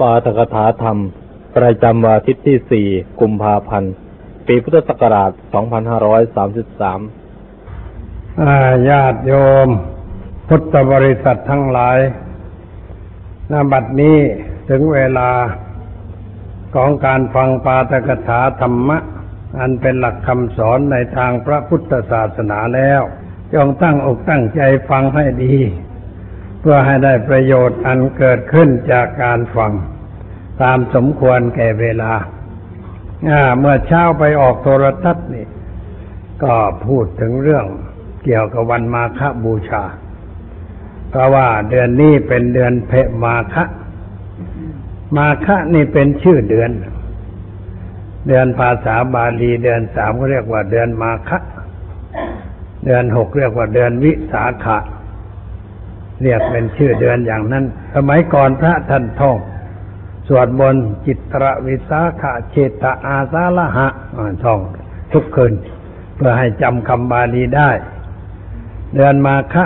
ปาฐกถาธรรม ประจำวันอาทิตย์ที่ 4 กุมภาพันธ์ ปีพุทธศักราช 2533อาญาติโยม พุทธบริษัททั้งหลายณบัดนี้ถึงเวลาของการฟังปาตกถาธรรมะ อันเป็นหลักคำสอนในทางพระพุทธศาสนาแล้ว จงตั้งอกตั้งใจฟังให้ดี พื่อให้ได้ประโยชน์อันเกิดขึ้นจากการฟัง ตามสมควรแก่เวลา เมื่อเช้าไปออกโทรทัศน์นี่ ก็พูดถึงเรื่องเกี่ยวกับวันมาฆบูชา เพราะว่าเดือนนี้เป็นเดือนเพมาฆะมาฆะนี่เป็นชื่อเดือน เดือนภาษาบาลีเดือนสามก็เรียกว่าเดือนมาฆะเดือนหกเรียกว่าเดือนวิสาขะ เรียกเป็นชื่อเดือนอย่างนั้น สมัยก่อนพระท่านท่องสวดบนจิตรวิสาขะเชตอาสาละหะท่องทุกคืนเพื่อให้จำคำบาลีได้ เดือนมาฆะ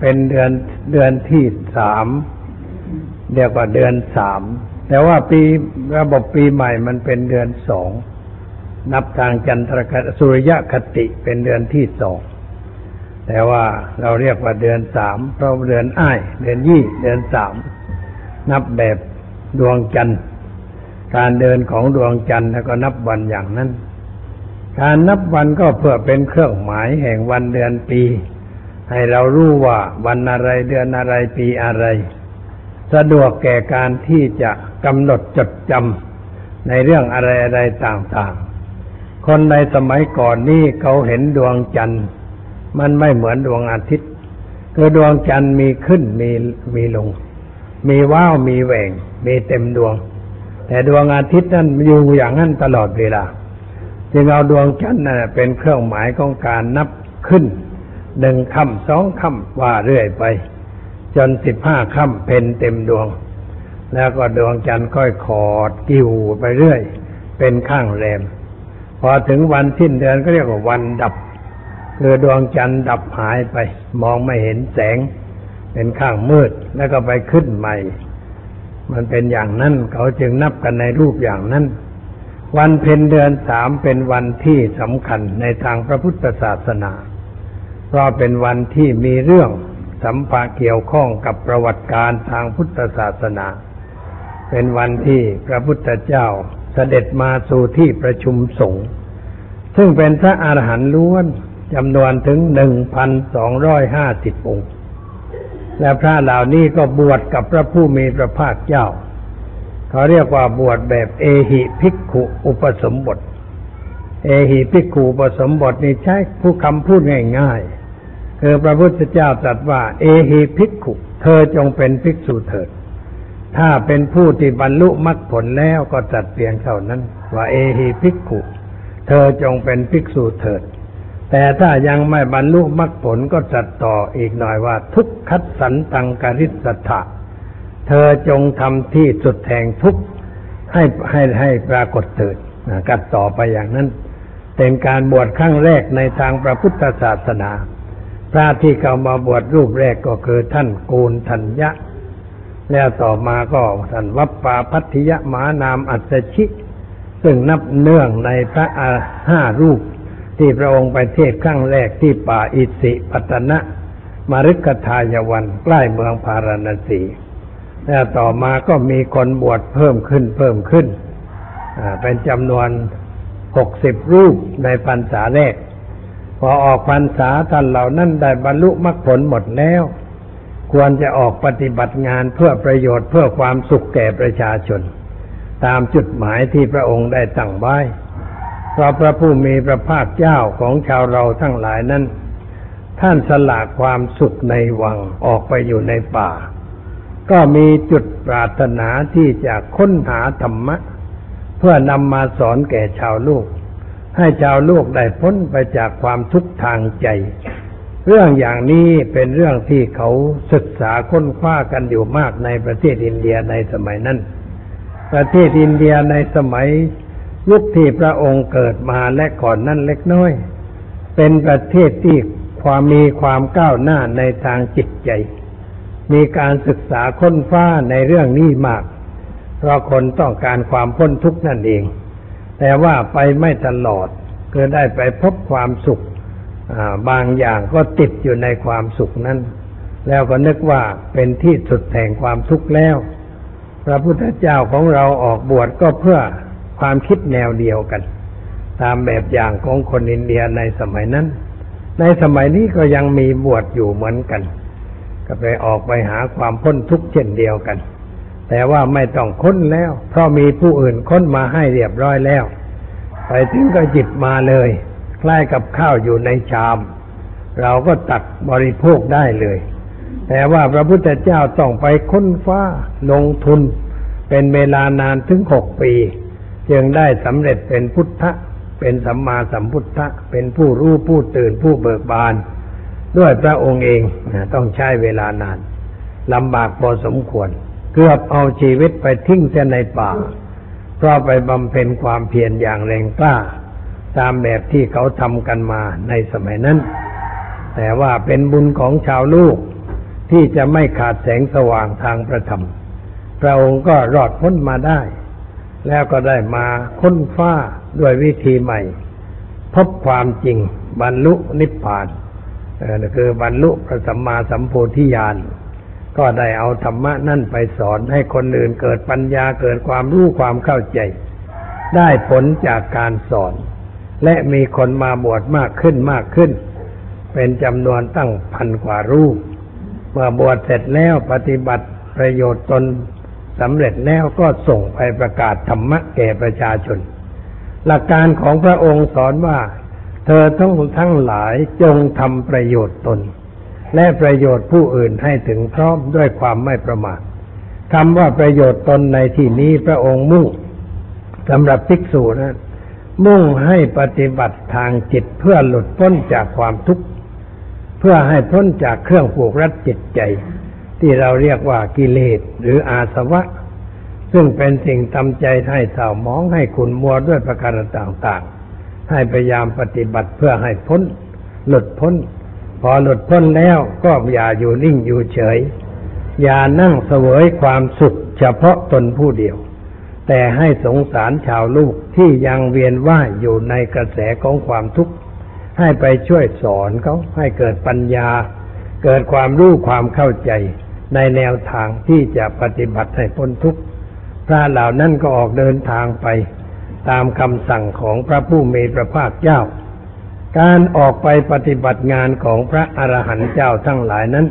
เป็นเดือนเดือนที่สามเรียกว่าเดือนสามแต่ว่าปีระบบปีใหม่มันเป็นเดือนสองนับทางจันทรคติสุริยคติเป็นเดือนที่สอง แต่ว่าเราเรียกว่าเดือนสามเพราะเดือนอ้าย เดือนยี่ เดือนสาม นับแบบดวงจันทร์ การเดินของดวงจันทร์แล้วก็นับวันอย่างนั้น การนับวันก็เพื่อเป็นเครื่องหมายแห่งวันเดือนปี ให้เรารู้ว่าวันอะไรเดือนอะไรปีอะไร สะดวกแก่การที่จะกำหนดจดจำในเรื่องอะไรอะไรต่างๆ คนในสมัยก่อนนี่เขาเห็นดวงจันทร์ มันไม่เหมือนดวงอาทิตย์ คือดวงจันทร์มีขึ้นมีมีลง มีว้าวมีแหว่ง มีเต็มดวง แต่ดวงอาทิตย์นั้นอยู่อย่างนั้นตลอดเวลา จึงเอาดวงจันทร์นั่นเป็นเครื่องหมายของการนับขึ้นหนึ่งค่ำสองค่ำว่าเรื่อยไป จนสิบห้าค่ำเพนเต็มดวง แล้วก็ดวงจันทร์ค่อยขอดกิ่วไปเรื่อย เป็นข้างแรม พอถึงวันสิ้นเดือนก็เรียกว่าวันดับ คือดวงจันทร์ดับหายไป มองไม่เห็นแสง เป็นข้างมืดแล้วก็ไปขึ้นใหม่ มันเป็นอย่างนั้นเขาจึงนับกันในรูปอย่างนั้น วันเพ็ญเดือนสามเป็นวันที่สำคัญในทางพระพุทธศาสนา เพราะเป็นวันที่มีเรื่องสัมภาเกี่ยวข้องกับประวัติการทางพุทธศาสนา เป็นวันที่พระพุทธเจ้าเสด็จมาสู่ที่ประชุมสงฆ์ซึ่งเป็นพระอาหารหันต์ล้วน จำนวนถึงหนึ่งพันสองร้อยห้าสิบองค์ และพระเหล่านี้ก็บวชกับพระผู้มีพระภาคเจ้า เขาเรียกว่าบวชแบบเอหิภิกขุอุปสมบท เอหิภิกขุอุปสมบทนี่ใช้ผู้คำพูดง่ายๆคือพระพุทธเจ้าตรัสว่า เอหิภิกขุเธอจงเป็นภิกษุเถิด ถ้าเป็นผู้ที่บรรลุมรรคผลแล้วก็จัดเพียงเท่านั้น ว่าเอหิภิกขุ เธอจงเป็นภิกษุเถิด แต่ถ้ายังไม่บรรลุมรรคผลก็จัดต่ออีกหน่อยว่า ทุกขัดสันตังกริสัทธะเธอจงทำที่สุดแห่งทุกข์ให้ให้ให้ปรากฏเถิดกัดต่อไปอย่างนั้น เป็นการบวชครั้งแรกในทางพระพุทธศาสนา พระที่เข้ามาบวชรูปแรกก็คือท่านโกนทัญญะ แล้วต่อมาก็ท่านวัปปาพัทธิยะมานามอัศชิ ซึ่งนับเนื่องในพระอาห้ารูป ที่พระองค์ไปเทศครั้งแรกที่ป่าอิสิปตนะมริกทายวันใกล้เมืองพาราณสีแล้วต่อมาก็มีคนบวชเพิ่มขึ้นเพิ่มขึ้น เป็นจำนวนหกสิบรูปในพรรษาแรก พอออกพรรษาท่านเหล่านั้นได้บรรลุมรรคผลหมดแล้ว ควรจะออกปฏิบัติงานเพื่อประโยชน์เพื่อความสุขแก่ประชาชน ตามจุดหมายที่พระองค์ได้ตั้งไว้ เพราะพระผู้มีพระภาคเจ้าของชาวเราทั้งหลายนั้น ท่านสละความสุขในวังออกไปอยู่ในป่า ก็มีจุดปรารถนาที่จะค้นหาธรรมะ เพื่อนำมาสอนแก่ชาวลูก ให้ชาวโลกได้พ้นไปจากความทุกข์ทางใจ เรื่องอย่างนี้เป็นเรื่องที่เขาศึกษาค้นคว้ากันอยู่มากในประเทศอินเดียในสมัยนั้นประเทศอินเดียในสมัย ยุคที่พระองค์เกิดมาและก่อนนั้นเล็กน้อย เป็นประเทศที่ความมีความก้าวหน้าในทางจิตใจ มีการศึกษาค้นคว้าในเรื่องนี้มาก เพราะคนต้องการความพ้นทุกข์นั่นเอง แต่ว่าไปไม่ตลอดก็ได้ไปพบความสุขบางอย่างก็ติดอยู่ในความสุขนั้น แล้วก็นึกว่าเป็นที่สุดแห่งความทุกข์แล้ว พระพุทธเจ้าของเราออกบวชก็เพื่อ ความคิดแนวเดียวกัน ตามแบบอย่างของคนอินเดียในสมัยนั้น ในสมัยนี้ก็ยังมีบวชอยู่เหมือนกัน ก็ไปออกไปหาความพ้นทุกข์เช่นเดียวกัน แต่ว่าไม่ต้องค้นแล้ว เพราะมีผู้อื่นค้นมาให้เรียบร้อยแล้ว ไปถึงก็จิบมาเลย คล้ายกับข้าวอยู่ในชาม เราก็ตักบริโภคได้เลย แต่ว่าพระพุทธเจ้าต้องไปค้นฟ้าลงทุน เป็นเวลานานถึงหกปี จึงได้สำเร็จเป็นพุทธะเป็นสัมมาสัมพุทธะเป็นผู้รู้ผู้ตื่นผู้เบิกบาน ด้วยพระองค์เองต้องใช้เวลานานลำบากพอสมควร เกือบเอาชีวิตไปทิ้งเสียในป่า เพราะไปบำเพ็ญความเพียรอย่างแรงกล้า ตามแบบที่เขาทำกันมาในสมัยนั้น แต่ว่าเป็นบุญของชาวลูกที่จะไม่ขาดแสงสว่างทางประธรรมพระองค์ก็รอดพ้นมาได้ แล้วก็ได้มาค้นฟ้าด้วยวิธีใหม่ พบความจริงบรรลุนิพพานคือบรรลุพระสัมมาสัมโพธิญาณก็ได้เอาธรรมะนั่นไปสอนให้คนอื่นเกิดปัญญาเกิดความรู้ความเข้าใจ ได้ผลจากการสอน และมีคนมาบวชมากขึ้นมากขึ้น เป็นจำนวนตั้งพันกว่ารูปเมื่อบวชเสร็จแล้วปฏิบัติประโยชน์ตน สำเร็จแล้วก็ส่งไปประกาศธรรมะแก่ประชาชน หลักการของพระองค์สอนว่า เธอทั้งทั้งหลายจงทำประโยชน์ตน และประโยชน์ผู้อื่นให้ถึงพร้อมด้วยความไม่ประมาทคำว่าประโยชน์ตนในที่นี้พระองค์มุ่งสำหรับภิกษุนะมุ่งให้ปฏิบัติทางจิตเพื่อหลุดพ้นจากความทุกข์ เพื่อให้พ้นจากเครื่องผูกรัดจิตใจ ที่เราเรียกว่ากิเลสหรืออาสวะ ซึ่งเป็นสิ่งทำใจให้เศร้ามองให้ขุนมัวด้วยประการต่างๆ ให้พยายามปฏิบัติเพื่อให้พ้น หลุดพ้น พอหลุดพ้นแล้วก็อย่าอยู่นิ่งอยู่เฉย อย่านั่งเสวยความสุขเฉพาะตนผู้เดียว แต่ให้สงสารชาวลูกที่ยังเวียนว่ายอยู่ในกระแสของความทุกข์ให้ไปช่วยสอนเขาให้เกิดปัญญา เกิดความรู้ความเข้าใจ ในแนวทางที่จะปฏิบัติให้พ้นทุกข์พระเหล่านั้นก็ออกเดินทางไป ตามคำสั่งของพระผู้มีพระภาคเจ้า การออกไปปฏิบัติงานของพระอรหันต์เจ้าทั้งหลายนั้น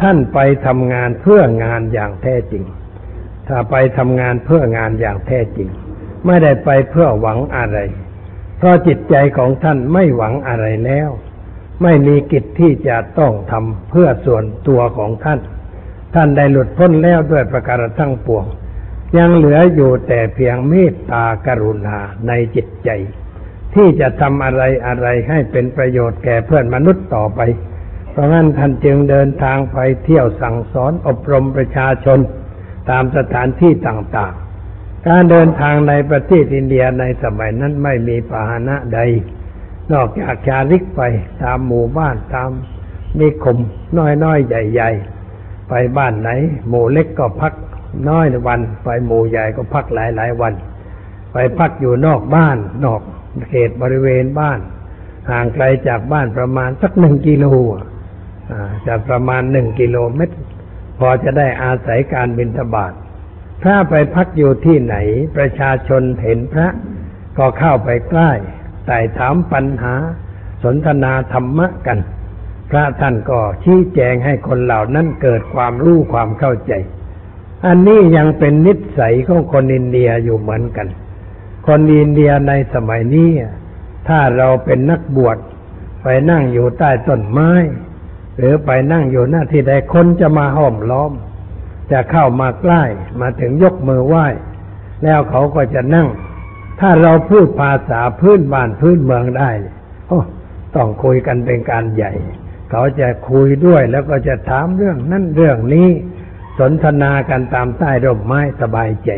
ท่านไปทำงานเพื่องานอย่างแท้จริง ถ้าไปทำงานเพื่องานอย่างแท้จริง ไม่ได้ไปเพื่อหวังอะไร เพราะจิตใจของท่านไม่หวังอะไรแล้ว ไม่มีกิจที่จะต้องทำเพื่อส่วนตัวของท่าน ท่านได้หลุดพ้นแล้วด้วยประการทั้งปวง ยังเหลืออยู่แต่เพียงเมตตากรุณาในจิตใจ ที่จะทำอะไรอะไรให้เป็นประโยชน์แก่เพื่อนมนุษย์ต่อไป เพราะงั้นท่านจึงเดินทางไปเที่ยวสั่งสอนอบรมประชาชน ตามสถานที่ต่างๆ การเดินทางในประเทศอินเดียในสมัยนั้นไม่มีพาหนะใด นอกจากชาลิกไปตามหมู่บ้านตามนิคมน้อยๆใหญ่ ๆ ไปบ้านไหน หมู่เล็กก็พักน้อยวัน ไปหมู่ใหญ่ก็พักหลายหลายวัน ไปพักอยู่นอกบ้าน นอกเขตบริเวณบ้าน ห่างไกลจากบ้านประมาณสักหนึ่งกิโลจะประมาณหนึ่งกิโลเมตร พอจะได้อาศัยการบินทบาทถ้าไปพักอยู่ที่ไหน ประชาชนเห็นพระ ก็เข้าไปใกล้ไต่ถามปัญหา สนทนาธรรมะกัน พระท่านก็ชี้แจงให้คนเหล่านั้นเกิดความรู้ความเข้าใจ อันนี้ยังเป็นนิสัยของคนอินเดียอยู่เหมือนกัน คนอินเดียในสมัยนี้ ถ้าเราเป็นนักบวชไปนั่งอยู่ใต้ต้นไม้ หรือไปนั่งอยู่หน้าที่ใดคนจะมาห้อมล้อม จะเข้ามาใกล้มาถึงยกมือไหว้ แล้วเขาก็จะนั่ง ถ้าเราพูดภาษาพื้นบ้านพื้นเมืองได้โอ้ต้องคุยกันเป็นการใหญ่ เขาจะคุยด้วยแล้วก็จะถามเรื่องนั่นเรื่องนี้ สนทนากันตามใต้ร่มไม้สบายใจ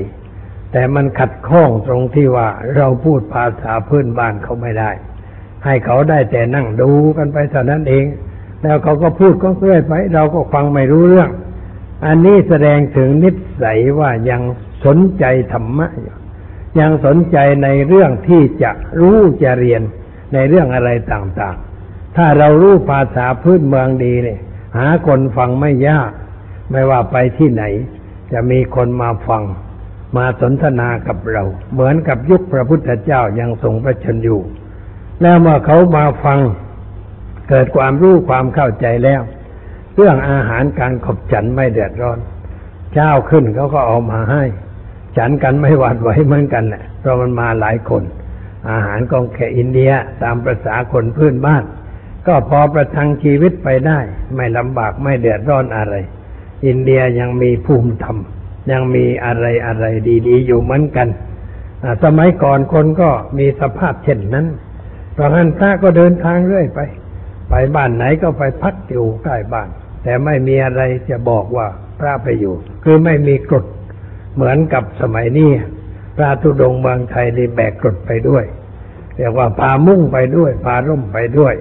แต่มันขัดข้องตรงที่ว่าเราพูดภาษาพื้นบ้านเขาไม่ได้ ให้เขาได้แต่นั่งดูกันไปเท่านั้นเอง แล้วเขาก็พูดก็เรื่อยไป เราก็ฟังไม่รู้เรื่อง อันนี้แสดงถึงนิสัยว่ายังสนใจธรรมะอยู่ยังสนใจในเรื่องที่จะรู้จะเรียนในเรื่องอะไรต่างๆ ถ้าเรารู้ภาษาพื้นเมืองดีเนี่ย หาคนฟังไม่ยาก ไม่ว่าไปที่ไหน จะมีคนมาฟัง มาสนทนากับเรา เหมือนกับยุคพระพุทธเจ้ายังทรงพระชนอยู่ แล้วเมื่อเขามาฟัง เกิดความรู้ความเข้าใจแล้ว เรื่องอาหารการขบฉันไม่เดือดร้อน เจ้าขึ้นเขาก็เอามาให้ ฉันกันไม่หวาดไหวเหมือนกันแหละเพราะมันมาหลายคน อาหารของแค่อินเดียตามประษาคนพื้นบ้าน ก็พอประทังชีวิตไปได้ ไม่ลำบากไม่เดือดร้อนอะไร อินเดียยังมีภูมิธรรม ยังมีอะไรอะไรดีๆ อยู่เหมือนกันสมัยก่อนคนก็มีสภาพเช่นนั้น เพราะฉะนั้นพระก็เดินทางเรื่อยไป ไปบ้านไหนก็ไปพักอยู่ใกล้บ้าน แต่ไม่มีอะไรจะบอกว่าพระไปอยู่ คือไม่มีกฎเหมือนกับสมัยนี้พระธุดงค์เมืองไทยนี่แบกกฎไปด้วยเรียกว่าพามุ่งไปด้วยพาร่มไปด้วย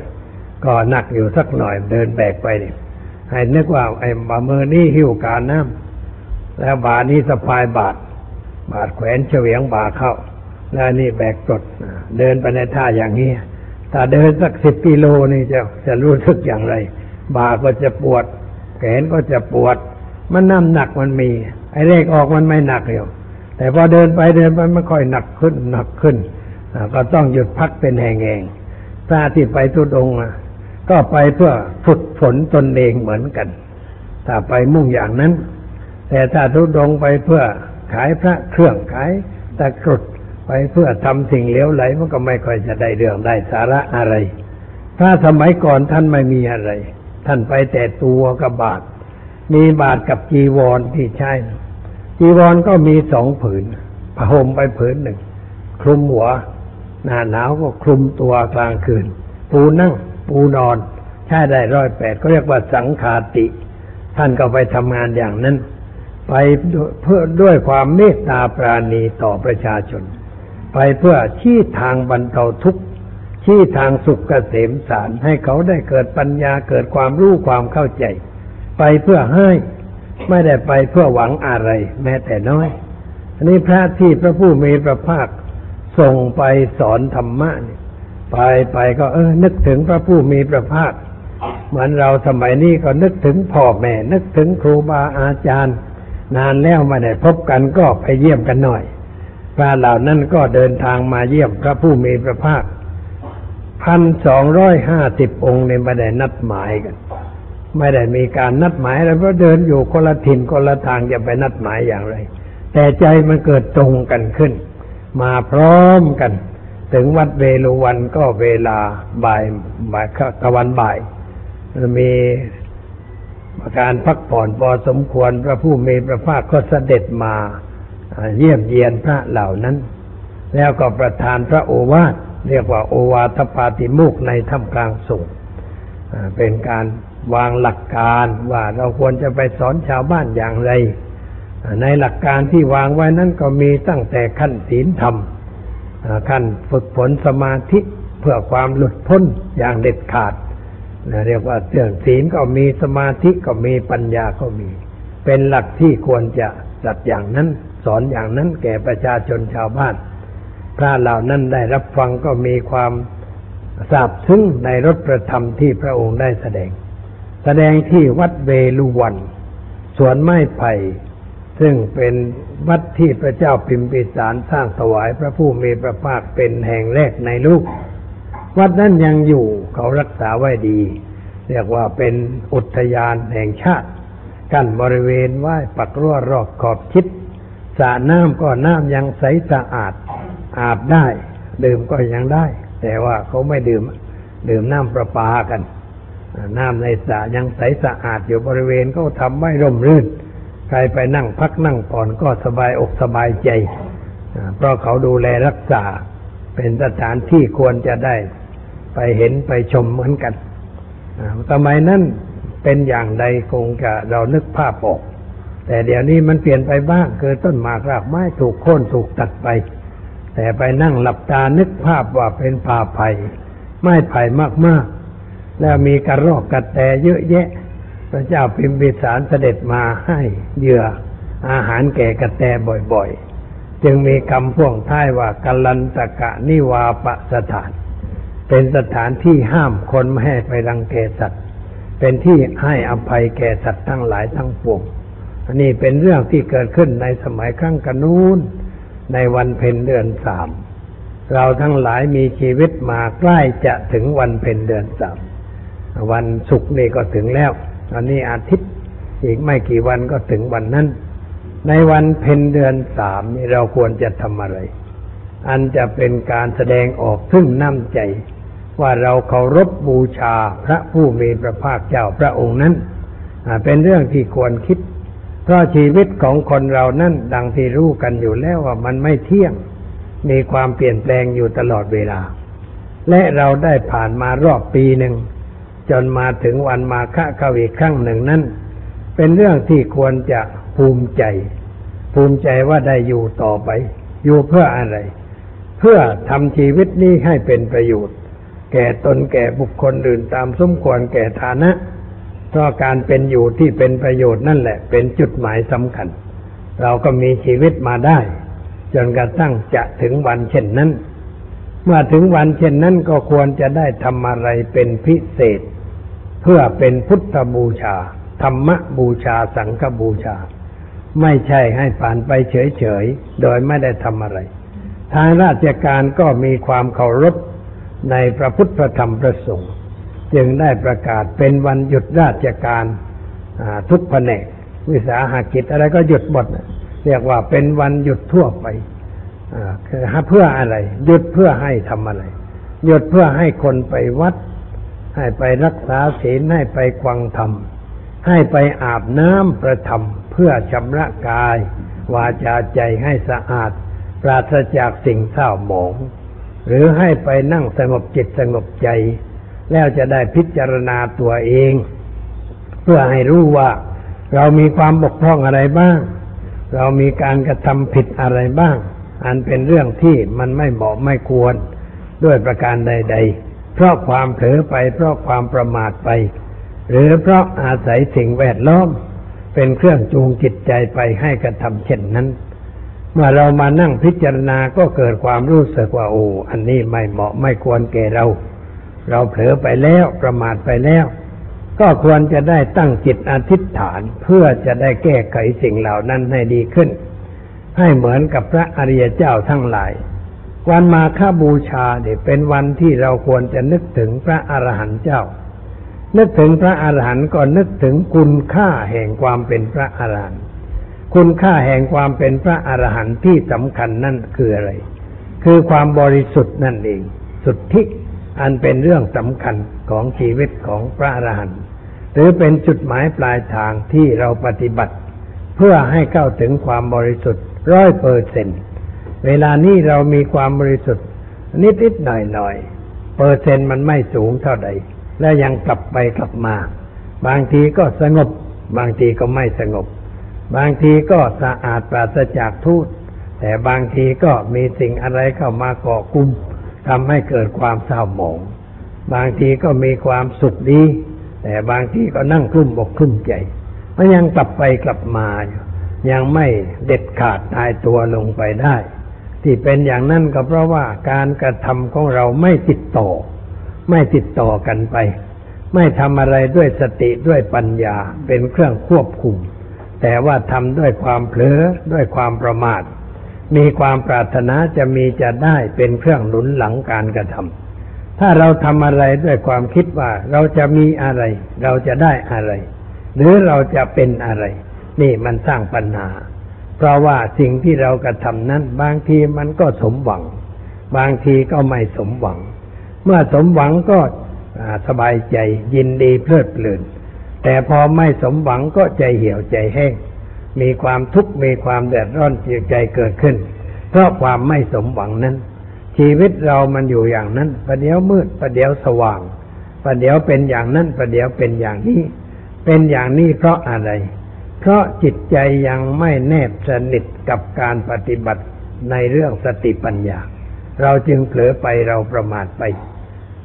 ก็หนักอยู่สักหน่อยเดินแบกไปนี่ให้นึกว่าไอ้บามือนี่หิ้วการน้ำแล้วบานี้สะพายบาทบาทแขวนเฉวียงบาเข้า แล้วนี่แบกกดเดินไปในท่าอย่างนี้ถ้าเดินสักสิบกิโลนี่จะจะรู้สึกอย่างไร บาก็จะปวด แขนก็จะปวด มันน้ำหนักมันมี ไอ้เลขออกมันไม่หนักอยู่แต่พอเดินไปเดินไปมันค่อยหนักขึ้นหนักขึ้นก็ต้องหยุดพักเป็นแห่งๆพระที่ไปทุดงอะ ก็ไปเพื่อฝึกฝนตนเองเหมือนกัน ถ้าไปมุ่งอย่างนั้น แต่ถ้าทุดงไปเพื่อขายพระเครื่องขายตะกรุดไปเพื่อทำสิ่งเหลวไหลมันก็ไม่ค่อยจะได้เรื่องได้สาระอะไร ถ้าสมัยก่อนท่านไม่มีอะไร ท่านไปแต่ตัวกับบาท มีบาทกับจีวรที่ใช้จีวรก็มีสองผืนผ้าห่มไปผืนหนึ่ง คลุมหัว หน้าหนาวก็คลุมตัวกลางคืน ปูนั่ง ปูนอนใช้ได้ร้อยแปดก็เรียกว่าสังขาติ ท่านก็ไปทำงานอย่างนั้น ไปเพื่อด้วยความเมตตาปราณีต่อประชาชน ไปเพื่อชี้ทางบรรเทาทุกข์ชี้ทางสุขเกษมสารให้เขาได้เกิดปัญญาเกิดความรู้ความเข้าใจ ไปเพื่อให้ไม่ได้ไปเพื่อหวังอะไร แม้แต่น้อยอันนี้พระที่พระผู้มีพระภาคส่งไปสอนธรรมะนี่ ไปไปก็เออ นึกถึงพระผู้มีพระภาค เหมือนเราสมัยนี้ก็นึกถึงพ่อแม่ นึกถึงครูบาอาจารย์ นานแล้วไม่ได้พบกันก็ไปเยี่ยมกันหน่อยพระเหล่านั้นก็เดินทางมาเยี่ยมพระผู้มีพระภาคพันสองร้อยห้าสิบองค์ในไม่ได้นัดหมายกัน ไม่ได้มีการนัดหมายอะไรเพราะเดินอยู่คนละถิ่นคนละทางจะไปนัดหมายอย่างไร แต่ใจมันเกิดตรงกันขึ้น มาพร้อมกัน ถึงวัดเวลุวันก็เวลาบ่ายบ่ายตะวันบ่าย มีการพักผ่อนพอสมควรพระผู้มีพระภาคก็เสด็จมาเยี่ยมเยียนพระเหล่านั้น แล้วก็ประทานพระโอวาทเรียกว่าโอวาทปาติมุกในถ้ำกลางสูงเป็นการวางหลักการว่าเราควรจะไปสอนชาวบ้านอย่างไร ในหลักการที่วางไว้นั้นก็มีตั้งแต่ขั้นศีลธรรม ขั้นฝึกฝนสมาธิเพื่อความหลุดพ้นอย่างเด็ดขาดเรียกว่าเรื่องศีลก็มีสมาธิก็มีปัญญาก็มี เป็นหลักที่ควรจะจัดอย่างนั้น สอนอย่างนั้นแก่ประชาชนชาวบ้าน พระเหล่านั้นได้รับฟังก็มีความทราบซึ้งในรถประธรรมที่พระองค์ได้แสดง แสดงที่วัดเวลุวันสวนไม้ไผ่ ซึ่งเป็นวัดที่พระเจ้าพิมพิสารสร้างถวายพระผู้มีพระภาคเป็นแห่งแรกในลูก วัดนั้นยังอยู่เขารักษาไว้ดี เรียกว่าเป็นอุทยานแห่งชาติกั้นบริเวณไว้ปักรั้วรอบขอบชิดสระน้ำก็น้ำยังใสสะอาดอาบได้ ดื่มก็ยังได้ แต่ว่าเขาไม่ดื่ม ดื่มน้ำประปากัน น้ำในสระยังใสสะอาดอยู่บริเวณก็ทำไม่ร่มรื่น ใครไปนั่งพักนั่งผ่อนก็สบายอกสบายใจ เพราะเขาดูแลรักษา เป็นสถานที่ควรจะได้ไปเห็นไปชมเหมือนกันสมัยนั้นเป็นอย่างใดคงจะเรานึกภาพออก แต่เดี๋ยวนี้มันเปลี่ยนไปบ้างเกิดต้นหมากรากไม้ถูกโค่นถูกตัดไป แต่ไปนั่งหลับตานึกภาพว่าเป็นป่าไผ่ไม้ไผ่มากๆ แล้วมีกระรอกกระแตเยอะแยะ พระเจ้าพิมพิสารเสด็จมาให้เหยื่ออาหารแก่กระแตบ่อยๆ จึงมีคำพ่วงท้ายว่ากัลันตะกะนิวาปะสถาน เป็นสถานที่ห้ามคนไม่ให้ไปรังแกสัตว์ เป็นที่ให้อภัยแก่สัตว์ทั้งหลายทั้งปวงอันนี้เป็นเรื่องที่เกิดขึ้นในสมัยครั้งกนูนในวันเพ็ญเดือนสาม เราทั้งหลายมีชีวิตมาใกล้จะถึงวันเพ็ญเดือนสาม วันศุกร์นี่ก็ถึงแล้ว อันนี้อาทิตย์อีกไม่กี่วันก็ถึงวันนั้น ในวันเพ็ญเดือนสามนี่เราควรจะทำอะไร อันจะเป็นการแสดงออกซึ่งน้ำใจ ว่าเราเคารพบูชาพระผู้มีพระภาคเจ้าพระองค์นั้นเป็นเรื่องที่ควรคิด เพราะชีวิตของคนเรานั้นดังที่รู้กันอยู่แล้วว่ามันไม่เที่ยง มีความเปลี่ยนแปลงอยู่ตลอดเวลา และเราได้ผ่านมารอบปีหนึ่ง จนมาถึงวันมาฆะเาอีกครั้งหนึ่งนั้น เป็นเรื่องที่ควรจะภูมิใจ ภูมิใจว่าได้อยู่ต่อไป อยู่เพื่ออะไร เพื่อทำชีวิตนี้ให้เป็นประโยชน์ แก่ตนแก่บุคคลอื่นตามสมควรแก่ฐานะเพราะการเป็นอยู่ที่เป็นประโยชน์นั่นแหละ เป็นจุดหมายสำคัญ เราก็มีชีวิตมาได้ จนกระทั่งจะถึงวันเช่นนั้น เมื่อถึงวันเช่นนั้นก็ควรจะได้ทำอะไรเป็นพิเศษ เพื่อเป็นพุทธบูชา ธรรมบูชาสังฆบูชา ไม่ใช่ให้ผ่านไปเฉยๆ โดยไม่ได้ทำอะไร ทางราชการก็มีความเคารพในพระพุทธธรรมประสงค์จึงได้ประกาศเป็นวันหยุดราชการทุกแผนก วิสาหกิจอะไรก็หยุดหมดเรียกว่าเป็นวันหยุดทั่วไปคือเพื่ออะไร หยุดเพื่อให้ทำอะไร หยุดเพื่อให้คนไปวัด ให้ไปรักษาศีลให้ไปควังธรรม ให้ไปอาบน้ำประธรรม เพื่อชำระกาย วาจาใจให้สะอาด ปราศจากสิ่งเศร้าหมอง หรือให้ไปนั่งสงบจิตสงบใจ แล้วจะได้พิจารณาตัวเอง เพื่อให้รู้ว่าเรามีความบกพร่องอะไรบ้าง เรามีการกระทำผิดอะไรบ้าง อันเป็นเรื่องที่มันไม่เหมาะไม่ควรด้วยประการใด ๆ เพราะความเผลอไป เพราะความประมาทไป หรือเพราะอาศัยสิ่งแวดล้อม เป็นเครื่องจูงจิตใจไปให้กระทำเช่นนั้น เมื่อเรามานั่งพิจารณาก็เกิดความรู้สึกว่าโอ้อันนี้ไม่เหมาะไม่ควรแก่เรา เราเผลอไปแล้วประมาทไปแล้ว ก็ควรจะได้ตั้งจิตอธิษฐานเพื่อจะได้แก้ไขสิ่งเหล่านั้นให้ดีขึ้น ให้เหมือนกับพระอริยเจ้าทั้งหลาย วันมาฆบูชาเนี่ยเป็นวันที่เราควรจะนึกถึงพระอรหันต์เจ้า นึกถึงพระอรหันต์ก็นึกถึงคุณค่าแห่งความเป็นพระอรหันต์คุณค่าแห่งความเป็นพระอรหันต์ที่สำคัญนั่นคืออะไร คือความบริสุทธิ์นั่นเอง สุทธิอันเป็นเรื่องสำคัญของชีวิตของพระอรหันต์หรือเป็นจุดหมายปลายทางที่เราปฏิบัติ เพื่อให้เข้าถึงความบริสุทธิ์ร้อยเปอร์เซ็นต์ เวลานี้เรามีความบริสุทธิ์ นิดนิดหน่อยหน่อยเปอร์เซ็นต์มันไม่สูงเท่าใด และยังกลับไปกลับมา บางทีก็สงบ บางทีก็ไม่สงบ บางทีก็สะอาดปราศจากทูตแต่บางทีก็มีสิ่งอะไรเข้ามาก่อกุมทำให้เกิดความเศร้าหมอง บางทีก็มีความสุขดี แต่บางทีก็นั่งคลุ่มบกคลุ่มใจมันยังกลับไปกลับมาอยู่ยังไม่เด็ดขาดตายตัวลงไปได้ ที่เป็นอย่างนั้นก็เพราะว่าการกระทำของเราไม่ติดต่อ ไม่ติดต่อกันไป ไม่ทำอะไรด้วยสติด้วยปัญญาเป็นเครื่องควบคุม แต่ว่าทำด้วยความเผลอด้วยความประมาท มีความปรารถนาจะมีจะได้เป็นเครื่องหนุนหลังการกระทำถ้าเราทำอะไรด้วยความคิดว่าเราจะมีอะไร เราจะได้อะไร หรือเราจะเป็นอะไร นี่มันสร้างปัญหา เพราะว่าสิ่งที่เรากระทำนั้น บางทีมันก็สมหวัง บางทีก็ไม่สมหวัง เมื่อสมหวังก็สบายใจยินดีเพลิดเพลิน แต่พอไม่สมหวังก็ใจเหี่ยวใจแห้ง มีความทุกข์มีความเดือดร้อนจิตใจเกิดขึ้น เพราะความไม่สมหวังนั้น ชีวิตเรามันอยู่อย่างนั้นประเดี๋ยวมืดประเดี๋ยวสว่างประเดี๋ยวเป็นอย่างนั้นประเดี๋ยวเป็นอย่างนี้ เป็นอย่างนี้เพราะอะไร เพราะจิตใจยังไม่แนบสนิทกับการปฏิบัติในเรื่องสติปัญญา เราจึงเผลอไปเราประมาทไป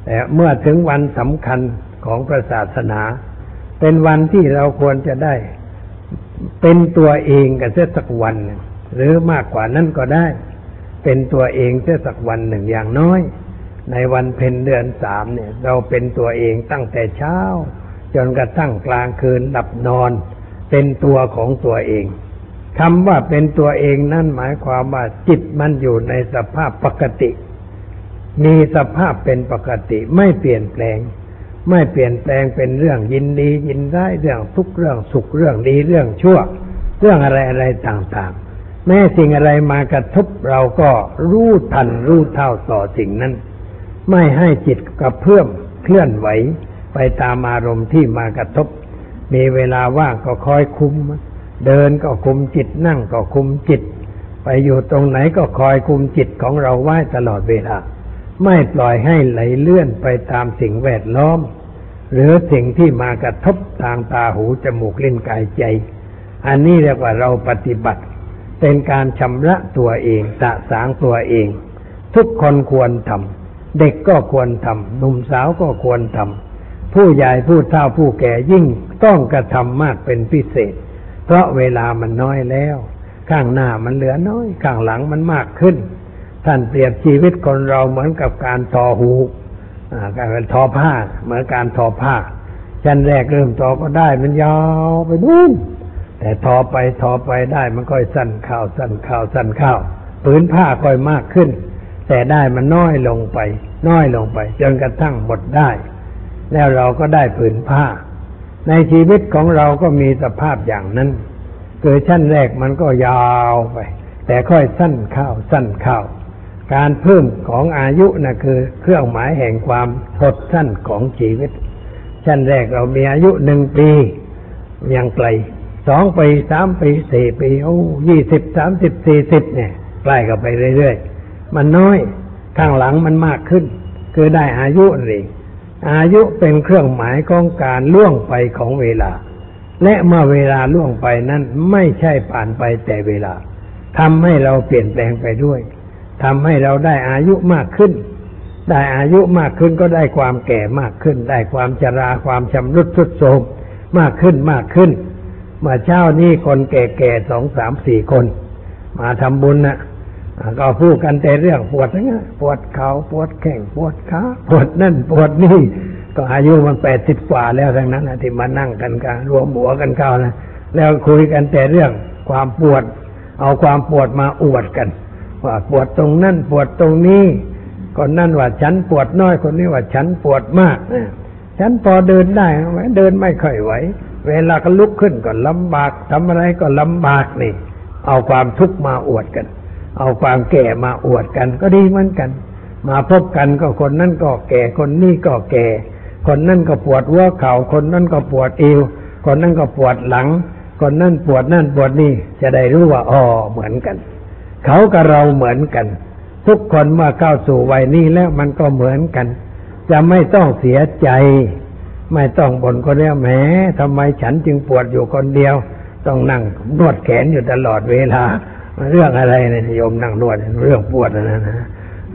แต่เมื่อถึงวันสำคัญของพระศาสนา เป็นวันที่เราควรจะได้ เป็นตัวเองกันเสียสักวันหนึ่งหรือมากกว่านั้นก็ได้ เป็นตัวเองเสียสักวันหนึ่งอย่างน้อย ในวันเพ็ญเดือนสามเนี่ย เราเป็นตัวเองตั้งแต่เช้า จนกระทั่งกลางคืนหลับนอน เป็นตัวของตัวเองคำว่าเป็นตัวเองนั่นหมายความว่าจิตมันอยู่ในสภาพปกติ มีสภาพเป็นปกติไม่เปลี่ยนแปลง ไม่เปลี่ยนแปลงเป็นเรื่องยินดียินร้เรื่องทุกเรื่องสุขเรื่องดีเรื่องชั่ว เรื่องอะไรอะไรต่างๆ แม้สิ่งอะไรมากระทบเราก็รู้ทันรู้เท่าต่อสิ่งนั้น ไม่ให้จิตกระเพื่อมเคลื่อนไหวไปตามอารมณ์ที่มากระทบ มีเวลาว่างก็คอยคุม เดินก็คุมจิตนั่งก็คุมจิต ไปอยู่ตรงไหนก็คอยคุมจิตของเราไว้ตลอดเวลา ไม่ปล่อยให้ไหลเลื่อนไปตามสิ่งแวดล้อม หรือสิ่งที่มากระทบทางตาหูจมูกลิ้นกายใจ อันนี้เรียกว่าเราปฏิบัติ เป็นการชำระตัวเองสะสางตัวเอง ทุกคนควรทำเด็กก็ควรทำหนุ่มสาวก็ควรทำผู้ใหญ่ผู้เฒ่าผู้แก่ยิ่งต้องกระทำมากเป็นพิเศษ เพราะเวลามันน้อยแล้ว ข้างหน้ามันเหลือน้อย ข้างหลังมันมากขึ้น ท่านเปรียบชีวิตคนเราเหมือนกับการทอหูอ่าการทอผ้า เหมือนการทอผ้าชั้นแรกเริ่มทอก็ได้มันยาวไปนู่นแต่ทอไปทอไปได้มันก็สั้นข้าวสั้นข้าวสั้นข้าวผืนผ้าก็มากขึ้น แต่ได้มันน้อยลงไป น้อยลงไป จนกระทั่งหมดได้ แล้วเราก็ได้ผืนผ้า ในชีวิตของเราก็มีสภาพอย่างนั้นคือชั้นแรกมันก็ยาวไป แต่ค่อยสั้นเข้าสั้นเข้า การเพิ่มของอายุนะคือเครื่องหมายแห่งความหดสั้นของชีวิต ชั้นแรกเรามีอายุหนึ่งปียังไกลสองปีสามปีสี่ปีโอ้ยี่สิบสามสิบสี่สิบเนี่ยใกล้กันไปเรื่อยๆ มันน้อย ข้างหลังมันมากขึ้น คือได้อายุนั่ อายุเป็นเครื่องหมายของการล่วงไปของเวลา และเมื่อเวลาล่วงไปนั้นไม่ใช่ผ่านไปแต่เวลาทำให้เราเปลี่ยนแปลงไปด้วยทำให้เราได้อายุมากขึ้น ได้อายุมากขึ้นก็ได้ความแก่มากขึ้น ได้ความชราความชำรุดทรุดโทรมมากขึ้นมากขึ้น เมื่อเช้านี้คนแก่ๆสองสามสี่คน มาทำบุญนะ่ะ ก็พูดกันแต่เรื่องปวดนะปวดเขาปวดแข้งปวดขาปวดนั่นปวดนี่ก็อายุมันแปดสิบกว่าแล้วทั้งนั้นนะที่มานั่งกันกันรวมหัวกันเข้านะแล้วคุยกันแต่เรื่องความปวด เอาความปวดมาอวดกันว่าปวดตรงนั่นปวดตรงนี้คนนั่นว่าฉันปวดน้อยคนนี้ว่าฉันปวดมากฉันพอเดินได้ไหมเดินไม่ค่อยไหวเวลาก็ลุกขึ้นก็ลำบากทำอะไรก็ลำบากนี่ เอาความทุกข์มาอวดกัน เอาความแก่มาอวดกันก็ดีเหมือนกัน มาพบกันก็คนนั่นก็แก่คนนี้ก็แก่ คนนั่นก็ปวดหัวเข่าคนนั่นก็ปวดเอวคนนั่นก็ปวดหลัง คนนั่นปวดนั่นปวดนี่จะได้รู้ว่าอ๋อเหมือนกัน เขากับเราเหมือนกัน ทุกคนเมื่อเข้าสู่วัยนี้แล้วมันก็เหมือนกัน จะไม่ต้องเสียใจ ไม่ต้องบ่นคนเดียวแหมทำไมฉันจึงปวดอยู่คนเดียว ต้องนั่งนวดแขนอยู่ตลอดเวลา เรื่องอะไรเนี่ยโยมนั่งนวดเรื่องปวดนะนะ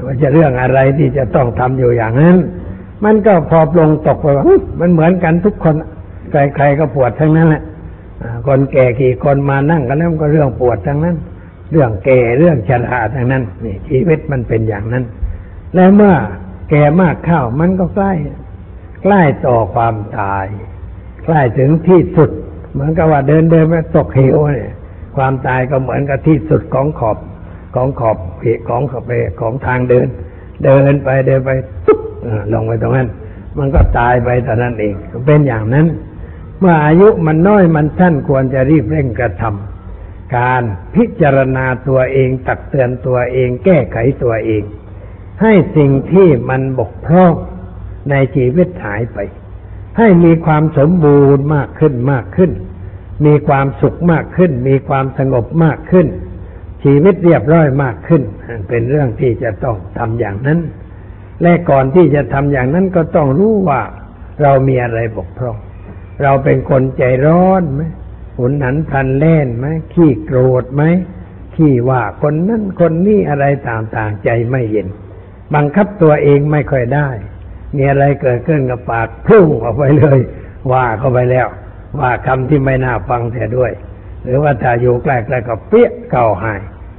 ว่าจะเรื่องอะไรที่จะต้องทำอยู่อย่างนั้น มันก็พอปลงตกไปว่ามันเหมือนกันทุกคนใครๆก็ปวดทั้งนั้นแหละคนแก่กี่คนมานั่งกันแล้วก็เรื่องปวดทั้งนั้น เรื่องแก่เรื่องชราทั้งนั้นนี่ชีวิตมันเป็นอย่างนั้น และเมื่อแก่มากเข้ามันก็ใกล้ใกล้ต่อความตาย ใกล้ถึงที่สุด เหมือนกับว่าเดินเดินไปตกเหวเนี่ย ความตายก็เหมือนกับที่สุดของขอบของขอบเหวของขอบไปของทางเดิน เดินไปเดินไปตุ๊บลงไปตรงนั้น มันก็ตายไปแต่นั้นเองเป็นอย่างนั้น เมื่ออายุมันน้อยมันสั้นควรจะรีบเร่งกระทำการพิจารณาตัวเองตักเตือนตัวเองแก้ไขตัวเอง ให้สิ่งที่มันบกพร่องในชีวิตหายไป ให้มีความสมบูรณ์มากขึ้นมากขึ้น มีความสุขมากขึ้น มีความสงบมากขึ้น ชีวิตเรียบร้อยมากขึ้น เป็นเรื่องที่จะต้องทำอย่างนั้น และก่อนที่จะทำอย่างนั้นก็ต้องรู้ว่าเรามีอะไรบกพร่อง เราเป็นคนใจร้อนไหมหุนหันพลันเล่นไหมขี้โกรธไหมขี้ว่าคนนั้นคนนี้อะไรต่างๆใจไม่เย็น บังคับตัวเองไม่ค่อยได้ มีอะไรเกิดขึ้นกับปากพุ่งออกไปเลย ว่าเข้าไปแล้ว ว่าคำที่ไม่น่าฟังเสียด้วย หรือว่าถ้าอยู่ใกล้ๆก็เปี้ยเก่าให้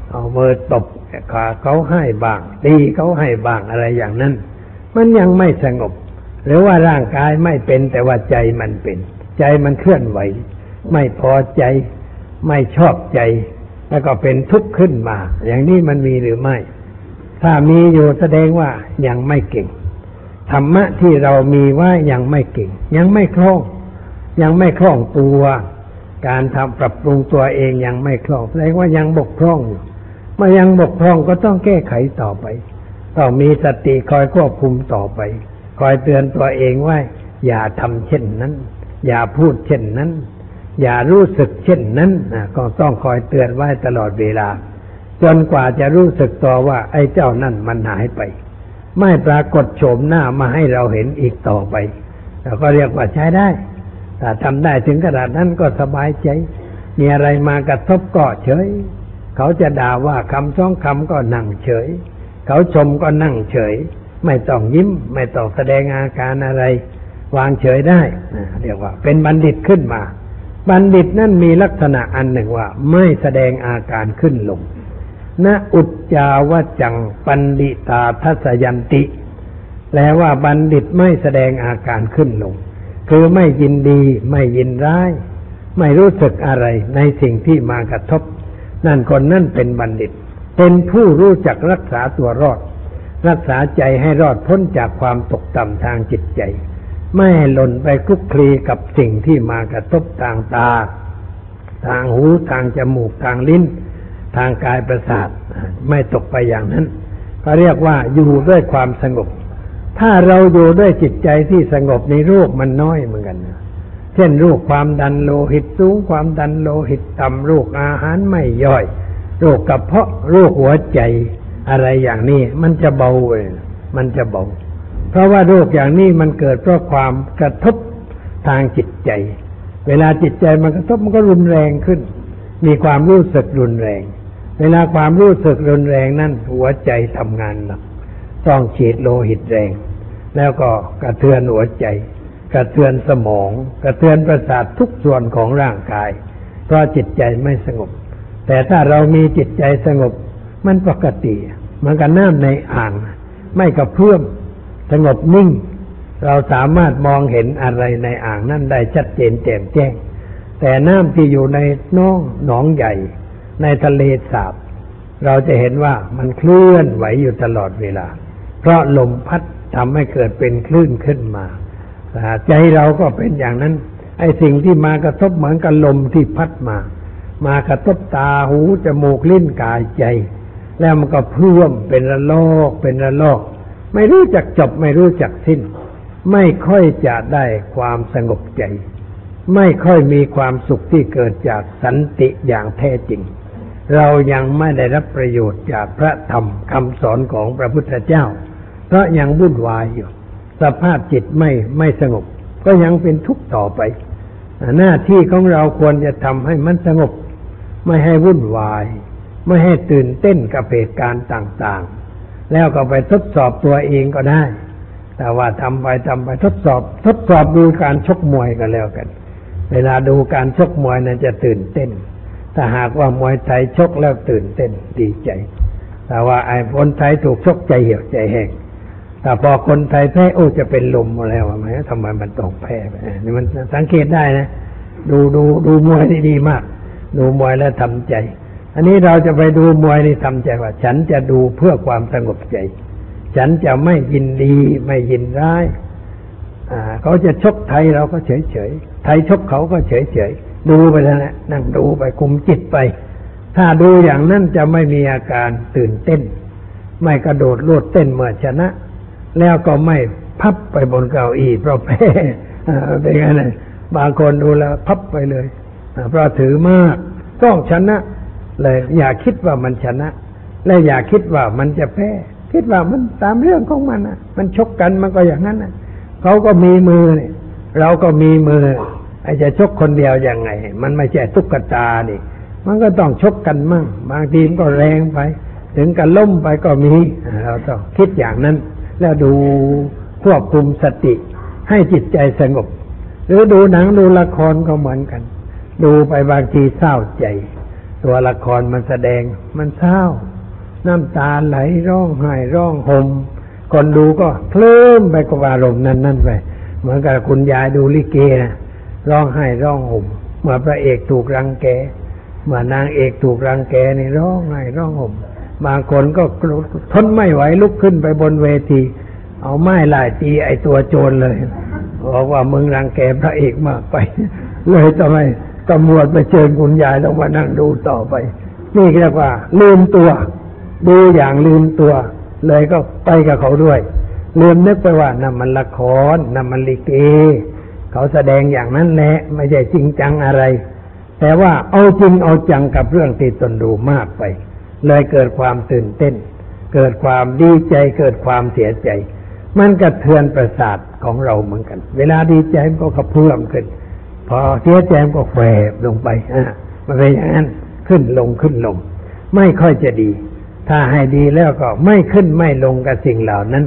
เอามือตบขาเขาให้บ้างตีเขาให้บ้างอะไรอย่างนั้น มันยังไม่สงบ หรือว่าร่างกายไม่เป็นแต่ว่าใจมันเป็น ใจมันเคลื่อนไหว ไม่พอใจ ไม่ชอบใจ แล้วก็เป็นทุกข์ขึ้นมา อย่างนี้มันมีหรือไม่ ถ้ามีอยู่แสดงว่ายังไม่เก่งธรรมะที่เรามีว่ายังไม่เก่ง ยังไม่คล่อง ยังไม่คล่องตัว การทำปรับปรุงตัวเองยังไม่คล่องแสดงว่ายังบกพร่องอยู่เมื่อยังบกพร่องก็ต้องแก้ไขต่อไป ต้องมีสติคอยควบคุมต่อไป คอยเตือนตัวเองว่า อย่าทำเช่นนั้น อย่าพูดเช่นนั้น อย่ารู้สึกเช่นนั้นก็ต้องคอยเตือนไว้ตลอดเวลา จนกว่าจะรู้สึกตัวว่า ไอ้เจ้านั่นมันหายไป ไม่ปรากฏโฉมหน้ามาให้เราเห็นอีกต่อไปเราก็เรียกว่าใช้ได้ ถ้าทำได้ถึงขนาดนั้นก็สบายใจ มีอะไรมากระทบก็เฉย เขาจะด่าว่าคำสองคำก็นั่งเฉย เขาชมก็นั่งเฉย ไม่ต้องยิ้ม ไม่ต้องแสดงอาการอะไร วางเฉยได้เรียกว่า เป็นบัณฑิตขึ้นมา บัณฑิตนั่นมีลักษณะอันหนึ่งว่า ไม่แสดงอาการขึ้นลงณอุจจาวจังปันดิตาทัศยันติ แปลว่าบัณฑิตไม่แสดงอาการขึ้นลง คือไม่ยินดี ไม่ยินร้าย ไม่รู้สึกอะไรในสิ่งที่มากระทบ นั่นคนนั่นเป็นบัณฑิต เป็นผู้รู้จักรักษาตัวรอด รักษาใจให้รอดพ้นจากความตกต่ำทางจิตใจ ไม่หล่นไปคลุกคลีกับสิ่งที่มากระทบทางตา ทางหูทางจมูกทางลิ้น ทางกายประสาท ไม่ตกไปอย่างนั้น ก็เรียกว่าอยู่ด้วยความสงบ ถ้าเราอยู่ด้วยจิตใจที่สงบในโรคมันน้อยเหมือนกันนะเช่นโรคความดันโลหิตสูงความดันโลหิตต่ำโรคอาหารไม่ย่อย โรคกระเพาะโรคหัวใจอะไรอย่างนี้ มันจะเบาเลยมันจะเบา เพราะว่าโรคอย่างนี้มันเกิดเพราะความกระทบทางจิตใจ เวลาจิตใจมันกระทบมันก็รุนแรงขึ้น มีความรู้สึกรุนแรง เวลาความรู้สึกรุนแรงนั่นหัวใจทำงานหนัก ต้องฉีดโลหิตแรง แล้วก็กระเทือนหัวใจ กระเทือนสมอง กระเทือนประสาททุกส่วนของร่างกาย เพราะจิตใจไม่สงบ แต่ถ้าเรามีจิตใจสงบ มันปกติเหมันกับน้ำในอ่าง ไม่กระเพื่อมสงบนิ่ง เราสามารถมองเห็นอะไรในอ่างนั่นได้ชัดเจนแจ่มแจ้ง แต่น้ำที่อยู่ในน้องหนองใหญ่ ในทะเลสาบ เราจะเห็นว่ามันเคลื่อนไหวอยู่ตลอดเวลา เพราะลมพัดทำให้เกิดเป็นคลื่นขึ้นมาใจเราก็เป็นอย่างนั้น ไอ้สิ่งที่มากระทบเหมือนกับลมที่พัดมา มากระทบตาหูจมูกลิ้นกายใจ แล้วมันก็เพิ่มเป็นระลอกเป็นระลอก ไม่รู้จักจบไม่รู้จักสิ้น ไม่ค่อยจะได้ความสงบใจ ไม่ค่อยมีความสุขที่เกิดจากสันติอย่างแท้จริง เรายังไม่ได้รับประโยชน์จากพระธรรมคำสอนของพระพุทธเจ้า เพราะยังวุ่นวายอยู่ สภาพจิตไม่ไม่สงบ ก็ยังเป็นทุกข์ต่อไป หน้าที่ของเราควรจะทำให้มันสงบ ไม่ให้วุ่นวาย ไม่ให้ตื่นเต้นกับเหตุการณ์ต่างๆ แล้วก็ไปทดสอบตัวเองก็ได้ แต่ว่าทำไปทำไปทดสอบ ทดสอบดูการชกมวยก็แล้วกัน เวลาดูการชกมวยนั้นจะตื่นเต้นถ้าหากว่ามวยไทยชกแล้วตื่นเต้นดีใจ แต่ว่าไอ้คนไทยถูกชกใจเหี่ยวใจแห้ง แต่พอคนไทยแพ้โอ้จะเป็นลมแล้วไหมทำไมมันต้องแพ้ไปนี่มันสังเกตได้นะ ดูดูดูมวยนี่ดีมาก ดูมวยแล้วทำใจ อันนี้เราจะไปดูมวยนี่ทำใจว่า ฉันจะดูเพื่อความสงบใจ ฉันจะไม่ยินดีไม่ยินร้ายอ่าเขาจะชกไทยเราก็เฉยเฉยไทยชกเขาก็เฉยเฉยดูไปแล้วแหละนั่งดูไปคุมจิตไป ถ้าดูอย่างนั้นจะไม่มีอาการตื่นเต้น ไม่กระโดดโลดเต้นเมื่อชนะ แล้วก็ไม่พับไปบนเก้าอี้เพราะแพ้เป็นไงนะบางคนดูแล้วพับไปเลยเพราะถือมากต้องชนะ เลยอย่าคิดว่ามันชนะ และอย่าคิดว่ามันจะแพ้คิดว่ามันตามเรื่องของมันนะมันชกกันมันก็อย่างนั้นนะเขาก็มีมือเนี่ยเราก็มีมือไอ้จะชกคนเดียวยังไง มันไม่ใช่ตุ๊กตานี่มันก็ต้องชกกันมั่ง บางทีมก็แรงไป ถึงกันล้มไปก็มีเราต้องคิดอย่างนั้น แล้วดูควบคุมสติ ให้จิตใจสงบ หรือดูหนังดูละครก็เหมือนกัน ดูไปบางทีเศร้าใจ ตัวละครมันแสดง มันเศร้า น้ำตาไหลร้องไห้ร้องห่มคนดูก็เคลิ้มไปกับอารมณ์นั้นนั่นไปเหมือนกับคุณยายดูลิเกนะร้องไห้ร้องห่มเมื่อพระเอกถูกรังแกเมื่อนางเอกถูกรังแกนี่ร้องไห้ร้องห่ม บางคนก็ทนไม่ไหวลุกขึ้นไปบนเวที เอาไม้ลายตีไอตัวโจรเลยบอกว่ามึงรังแกพระเอกมากไป เลยทำไมตำรวจไปเชิญคุณยายต้องมานั่งดูต่อไป นี่เรียกว่า ลืมตัว ดูอย่างลืมตัว เลยก็ไปกับเขาด้วย ลืมนึกไปว่านั่นมันละครนั่นมันลิเกเขาแสดงอย่างนั้นแหละไม่ใช่จริงจังอะไร แต่ว่าเอาจริงเอาจังกับเรื่องที่ตนดูมากไป เลยเกิดความตื่นเต้น เกิดความดีใจเกิดความเสียใจ มันกระเทือนประสาทของเราเหมือนกัน เวลาดีใจมันก็กระเพื่อมขึ้น พอเสียใจมันก็แฝบลงไปอะมันเป็นอย่างนั้นขึ้นลงขึ้นลง ไม่ค่อยจะดี ถ้าให้ดีแล้วก็ไม่ขึ้นไม่ลงกับสิ่งเหล่านั้น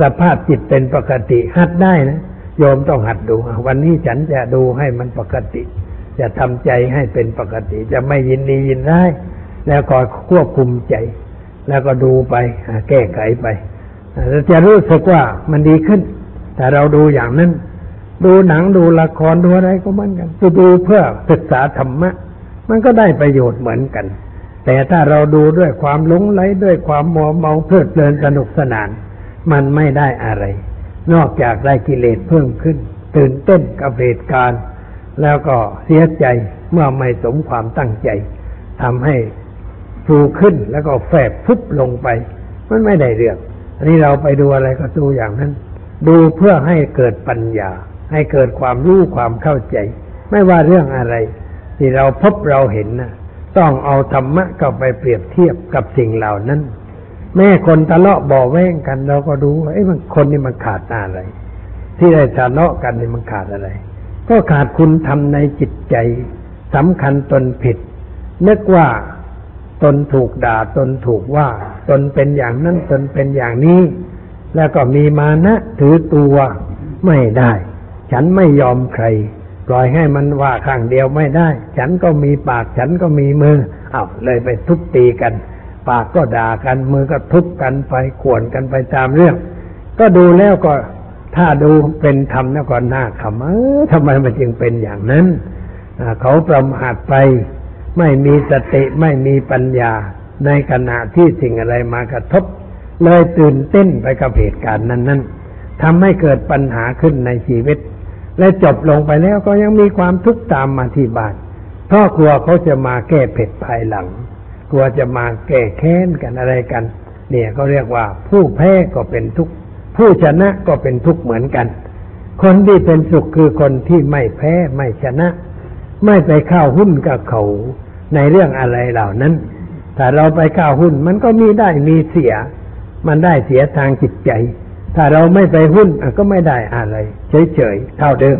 สภาพจิตเป็นปกติหัดได้นะโยมต้องหัดดู วันนี้ฉันจะดูให้มันปกติ จะทำใจให้เป็นปกติ จะไม่ยินดียินร้าย แล้วก็ควบคุมใจ แล้วก็ดูไปแก้ไขไปเราจะรู้สึกว่ามันดีขึ้น แต่เราดูอย่างนั้น ดูหนังดูละครดูอะไรก็เหมือนกันจะดูเพื่อศึกษาธรรมะ มันก็ได้ประโยชน์เหมือนกัน แต่ถ้าเราดูด้วยความหลงไหลด้วยความมัวเมาเพลิดเพลินสนุกสนาน มันไม่ได้อะไร นอกจากได้กิเลสเพิ่มขึ้น ตื่นเต้นกับเหตุการณ์ แล้วก็เสียใจเมื่อไม่สมความตั้งใจทำให้ ฟูขึ้นแล้วก็แฝบพุบลงไป มันไม่ได้เรื่อง อันนี้เราไปดูอะไรก็ดูอย่างนั้น ดูเพื่อให้เกิดปัญญา ให้เกิดความรู้ความเข้าใจ ไม่ว่าเรื่องอะไร ที่เราพบเราเห็นนะต้องเอาธรรมะเข้าไปเปรียบเทียบกับสิ่งเหล่านั้น แม่คนทะเลาะบ่อแว้งกัน เราก็ดูว่าไอ้มันคนนี่มันขาดอะไร ที่ได้ทะเลาะกันนี่มันขาดอะไร ก็ขาดคุณทำในจิตใจสำคัญตนผิดนึกว่า ตนถูกด่าตนถูกว่า ตนเป็นอย่างนั้นตนเป็นอย่างนี้ แล้วก็มีมานะถือตัวไม่ได้ ฉันไม่ยอมใคร ปล่อยให้มันว่าข้างเดียวไม่ได้ ฉันก็มีปากฉันก็มีมือเอาเลยไปทุบตีกัน ปากก็ด่ากันมือก็ทุบกันไปขวนกันไปตามเรื่อง ก็ดูแล้วก็ถ้าดูเป็นธรรมแล้วก็น่าขำเออทำไมมันจึงเป็นอย่างนั้นเขาประมาทไป ไม่มีสติไม่มีปัญญา ในขณะที่สิ่งอะไรมากระทบ เลยตื่นเต้นไปกับเหตุการณ์นั้น ๆทำให้เกิดปัญหาขึ้นในชีวิต และจบลงไปแล้วก็ยังมีความทุกข์ตามมาที่บ้านเพราะกลัวเขาจะมาแก้เผ็ดภายหลัง กลัวจะมาแก้แค้นกันอะไรกัน เนี่ยก็เรียกว่าผู้แพ้ก็เป็นทุกข์ผู้ชนะก็เป็นทุกข์เหมือนกัน คนที่เป็นสุขคือคนที่ไม่แพ้ไม่ชนะ ไม่ไปเข้าหุ้นกับเขา ในเรื่องอะไรเหล่านั้น ถ้าเราไปก้าวหุ้นมันก็มีได้มีเสีย มันได้เสียทางจิตใจ ถ้าเราไม่ไปหุ้นก็ไม่ได้อะไร เฉยๆเท่าเดิม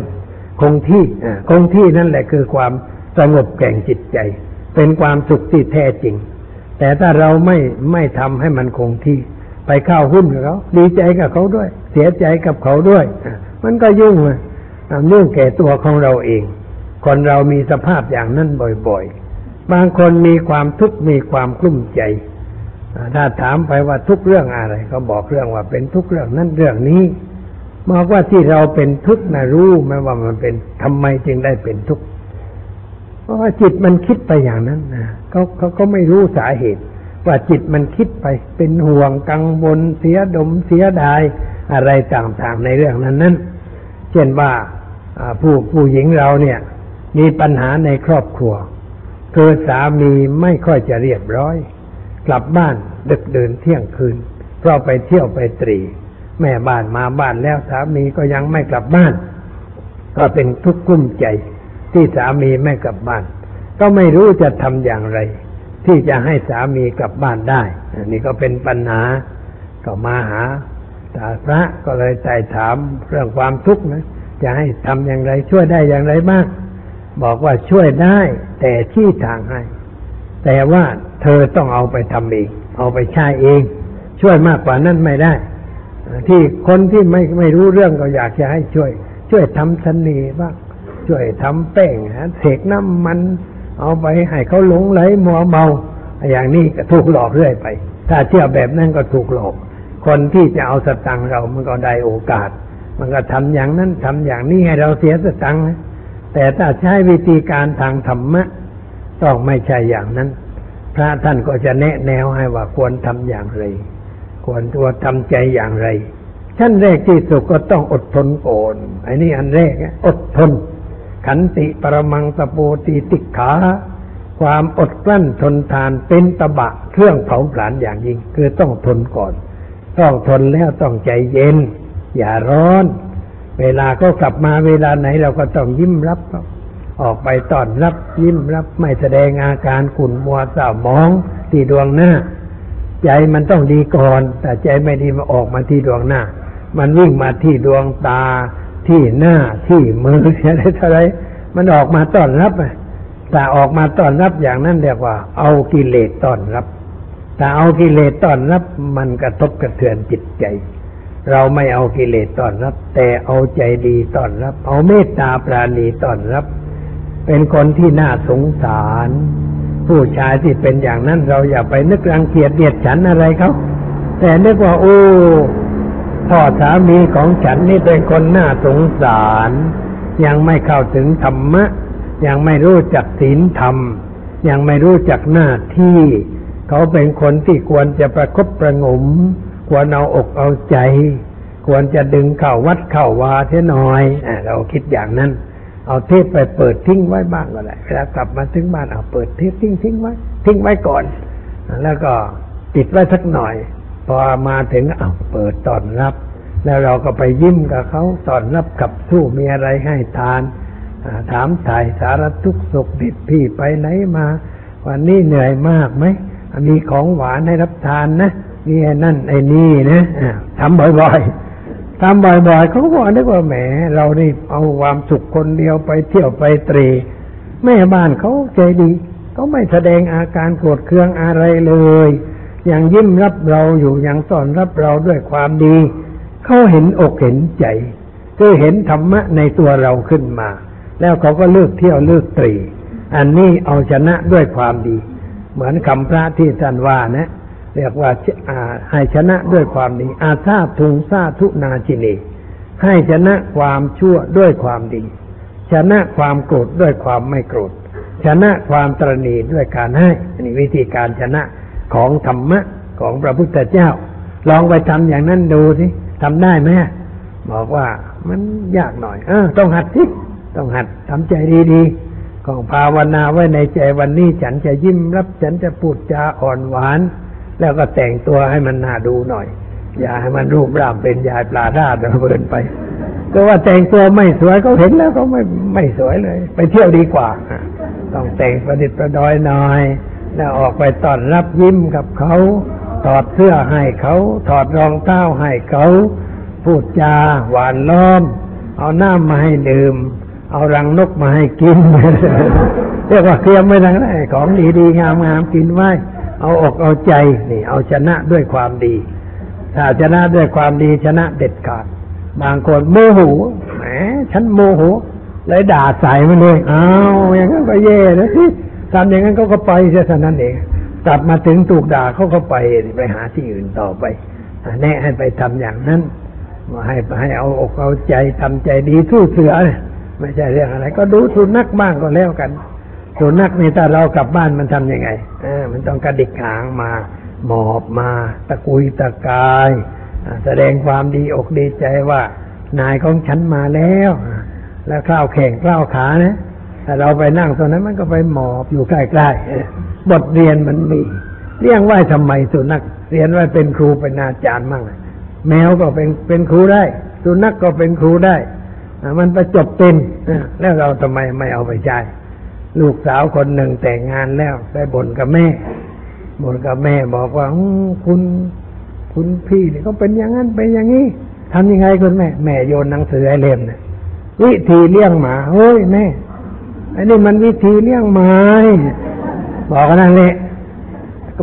คงที่คงที่นั่นแหละคือความสงบแก่งจิตใจ เป็นความสุขที่แท้จริง แต่ถ้าเราไม่ไม่ทำให้มันคงที่ ไปเข้าหุ้นกับเขาดีใจกับเขาด้วย เสียใจกับเขาด้วย มันก็ยุ่งเลยยุ่งแก่ตัวของเราเอง คนเรามีสภาพอย่างนั้นบ่อยๆ บางคนมีความทุกข์มีความกลุ้มใจถ้าถามไปว่าทุกเรื่องอะไร ก็บอกเรื่องว่าเป็นทุกเรื่องนั้นเรื่องนี้บอกว่าที่เราเป็นทุกข์นะรู้ไหมว่ามันเป็นทำไมจึงได้เป็นทุกข์เพราะว่าจิตมันคิดไปอย่างนั้นนะเขาเขาก็ไม่รู้สาเหตุ ว่าจิตมันคิดไปเป็นห่วงกังวลเสียดมเสียดายอะไรต่างๆในเรื่องนั้นนั้นเช่นว่าผู้ผู้หญิงเราเนี่ย มีปัญหาในครอบครัว คือสามีไม่ค่อยจะเรียบร้อย กลับบ้านดึกเดินเที่ยงคืน เพราะไปเที่ยวไปตรี แม่บ้านมาบ้านแล้วสามีก็ยังไม่กลับบ้าน ก็เป็นทุกข์กุ้มใจ ที่สามีไม่กลับบ้าน ก็ไม่รู้จะทำอย่างไร ที่จะให้สามีกลับบ้านได้อันนี้ก็เป็นปัญหาก็มาหาต่พระก็เลยใจถามเรื่องความทุกข์นะจะให้ทำอย่างไรช่วยได้อย่างไรบ้างบอกว่าช่วยได้ แต่ชี้ทางให้ แต่ว่าเธอต้องเอาไปทำเอง เอาไปใช้เอง ช่วยมากกว่านั้นไม่ได้ ที่คนที่ไม่ไม่รู้เรื่องก็อยากจะให้ช่วย ช่วยทำเสน่ห์บ้างช่วยทำแป้งหาเสกน้ำมัน เอาไปให้เขาหลงไหลมัวเมา อย่างนี้ก็ถูกหลอกเรื่อยไป ถ้าเชื่อแบบนั้นก็ถูกหลอก คนที่จะเอาสตังค์เรามันก็ได้โอกาส มันก็ทำอย่างนั้นทำอย่างนี้ให้เราเสียสตังค์ แต่ถ้าใช้วิธีการทางธรรมะ ต้องไม่ใช่อย่างนั้น พระท่านก็จะแนะแนวให้ว่าควรทำอย่างไร ควรตัวทำใจอย่างไรชั้นแรกที่สุดก็ต้องอดทนก่อนไอ้นี่อันแรกนะอดทน ขันติปรมังตะโปติติขา ความอดกลั้นทนทานเป็นตบะเครื่องเผาผลาญอย่างยิ่ง คือต้องทนก่อน ต้องทนแล้วต้องใจเย็น อย่าร้อน เวลาก็กลับมาเวลาไหนเราก็ต้องยิ้มรับเขาออกไปต้อนรับยิ้มรับไม่แสดงอาการขุ่นมัวเศร้ามองที่ดวงหน้า ใจมันต้องดีก่อน แต่ใจไม่ดีมาออกมาที่ดวงหน้า มันวิ่งมาที่ดวงตา ที่หน้าที่มืออะไรเท่าไรมันออกมาต้อนรับแต่ออกมาต้อนรับอย่างนั้นเรียกว่า เอากิเลสต้อนรับ แต่เอากิเลสต้อนรับ มันกระทบกระเทือนจิตใจ เราไม่เอากิเลสต้อนรับ แต่เอาใจดีต้อนรับ เอาเมตตาปราณีต้อนรับ เป็นคนที่น่าสงสาร ผู้ชายที่เป็นอย่างนั้นเราอย่าไปนึกรังเกียจเดียดฉันอะไรเขาแต่นึกว่าโอ้พ่อสามีของฉันนี่เป็นคนน่าสงสาร ยังไม่เข้าถึงธรรมะ ยังไม่รู้จักศีลธรรม ยังไม่รู้จักหน้าที่ เขาเป็นคนที่ควรจะประคบประงม ควรเอาอกเอาใจ ควรจะดึงเข้าวัดเข้าวาเสียหน่อยอเราคิดอย่างนั้น เอาเทปไปเปิดทิ้งไว้บ้างก็ได้เวลากลับมาถึงบ้านเอาเปิดเทปทิ้งทิ้งไว้ ทิ้งไว้ก่อน แล้วก็ติดไว้สักหน่อย พอมาถึงเอาเปิดตอนรับ แล้วเราก็ไปยิ้มกับเขาตอนรับขับสู้มีอะไรให้ทานถามถ่ายสารทุกข์สุขดิบพี่ไปไหนมา วันนี้เหนื่อยมากไหมมีของหวานให้รับทานนะ มีไอ้นั่นไอ้นี่นะอ่าทำบ่อยๆทำบ่อยๆเขาก็บอกนึกว่าแหม เรานี่เอาความสุขคนเดียวไปเที่ยวไปตรีแม่บ้านเขาใจดีเขาไม่แสดงอาการโกรธเคืองอะไรเลยยังยิ้มรับเราอยู่ยังต้อนรับเราด้วยความดีเขาเห็นอกเห็นใจคือเห็นธรรมะในตัวเราขึ้นมา แล้วเขาก็เลิกเที่ยวเลิกตรี อันนี้เอาชนะด้วยความดี เหมือนคำพระที่ท่านว่านะ เรียกว่าให้ชนะด้วยความดี อาซาทุงซาทุนาจินีให้ชนะความชั่วด้วยความดี ชนะความโกรธด้วยความไม่โกรธ ชนะความตรณีด้วยการให้อันนี้วิธีการชนะของธรรมะของพระพุทธเจ้า ลองไปทำอย่างนั้นดูสิทำได้ไหมบอกว่ามันยากหน่อย เออ ต้องหัดสิต้องหัดทำใจดีๆของภาวนาไว้ในใจวันนี้ฉันจะยิ้มรับ ฉันจะพูดจาอ่อนหวาน แล้วก็แต่งตัวให้มันน่าดูหน่อย อย่าให้มันรูปร่างเป็นยายปลาราดเบินไป ก็ว่าแต่งตัวไม่สวยเขาเห็นแล้วเขาไม่ไม่สวยเลย ไปเที่ยวดีกว่า ต้องแต่งประดิษฐ์ประดอยหน่อย แล้วออกไปต้อนรับยิ้มกับเขาถอดเสื้อให้เขาถอดรองเท้าให้เขาพูดจาหวานล้อม เอาน้ำมาให้ดื่ม เอารังนกมาให้กิน เรียกว่าเคลียมไว้ทั้งนั้นของดีๆงามๆกินไว้ เอาอกเอาใจนี่เอาชนะด้วยความดี ถ้าชนะด้วยความดีชนะเด็ดขาด บางคนโมโหแหมฉันโมโหเลยด่าใส่มันเลยอ้าวอย่างนั้นก็แย่นะสิทำอย่างนั้นเขาก็ไปเสียเท่านั้นเองกลับมาถึงถูกด่าเขาก็ไปไปหาที่อื่นต่อไปแนะให้ไปทำอย่างนั้นมาให้ให้เอาอกเอาใจทำใจดีสู้เสือไม่ใช่เรื่องอะไร ก็ดูสุนัขบ้างก็แล้วกัน สุนัขนี่ถ้าเรากลับบ้านมันทำยังไงเออมันต้องกระดิกหางมา หมอบมา ตะกุยตะกายอ่าแสดงความดีอกดีใจว่า นายของฉันมาแล้วอ่าแล้วกล้าวแข่งกล้าวขานะถ้าเราไปนั่งตรงนั้นมันก็ไปหมอบอยู่ใกล้ๆเออบทเรียนมันมีเลี้ยงไว้ทำไมสุนัขเรียนไว้เป็นครูเป็นอาจารย์มั่งแมวก็เป็นเป็นครูได้ สุนัขก็เป็นครูได้อ่ามันประจบเป็นอ่าแล้วเราทำไมไม่เอาไปใช้ ลูกสาวคนหนึ่งแต่งงานแล้วไปบ่นกับแม่บ่นกับแม่บอกว่าคุณคุณพี่เนี่ยเขาเป็นอย่างนั้นเป็นอย่างนี้ทำยังไงคุณแม่ แม่โยนหนังสือให้เล่มเนี่ยวิธีเลี้ยงหมาเฮ้ยแม่อันนี้มันวิธีเลี้ยงหมาบอกกันนั่นแหละ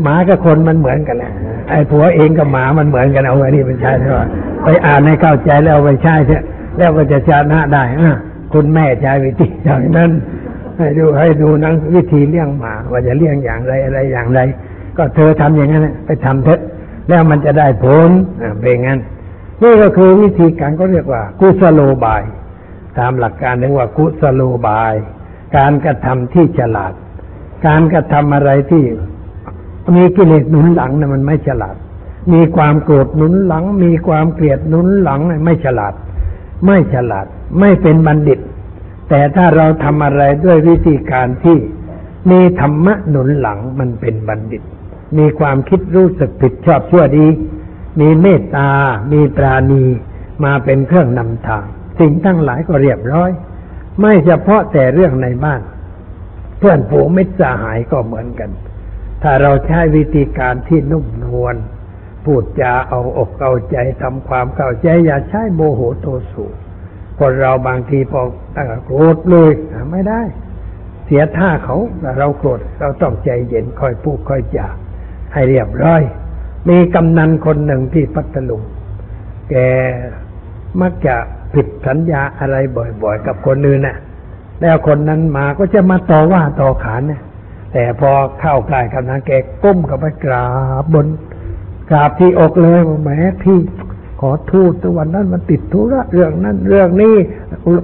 หมากับคนมันเหมือนกันแหละไอ้ผัวเองกับหมามันเหมือนกันเอาไอ้นี่เป็นใช่ไหมไปอ่านให้เข้าใจแล้วเอาไปใช้เถอะแล้วก็จะชนะได้อะคุณแม่ใช้วิธีอย่างนั้น ให้ดูให้ดูนังวิธีเลี้ยงหมาว่าจะเลี้ยงอย่างไรอะไรอย่างไร ก็เธอทำอย่างนั้นไปทำเถอะแล้วมันจะได้ผลเป็นงั้นนี่ก็คือวิธีการก็เรียกว่า กุสโลบาย ตามหลักการเรียกว่ากุสโลบาย การกระทำที่ฉลาด การกระทำอะไรที่ มีกิเลสหนุนหลังนะมันไม่ฉลาด มีความโกรธหนุนหลัง มีความเกลียดหนุนหลังไม่ฉลาด ไม่ฉลาด ไม่เป็นบัณฑิต แต่ถ้าเราทำอะไรด้วยวิธีการที่มีธรรมะหนุนหลังมันเป็นบัณฑิต มีความคิดรู้สึกผิดชอบชั่วดี มีเมตตา มีปราณีมาเป็นเครื่องนำทาง สิ่งทั้งหลายก็เรียบร้อย ไม่เฉพาะแต่เรื่องในบ้าน เพื่อนฝูงมิตรสหายก็เหมือนกัน ถ้าเราใช้วิธีการที่นุ่มนวลพูดจาเอาอกเอาใจทำความเข้าใจอย่าใช้โมโหโทโสู คนเราบางทีพอโกรธเลยไม่ได้ เสียท่าเขาแต่เราโกรธเราต้องใจเย็นค่อยพูดค่อยจาให้เรียบร้อย มีกำนันคนหนึ่งที่พัทลุงแกมักจะผิดสัญญาอะไรบ่อยๆ กับคนอื่นน่ะ แล้วคนนั้นมาก็จะมาต่อว่าต่อขานเนี่ย แต่พอเข้าใกล้กำนันแกก้มกับไปกราบบนกราบที่อกเลยว่าแหมพี่ ขอทูตวันนั้นมันติดธุระเรื่องนั้นเรื่องนี้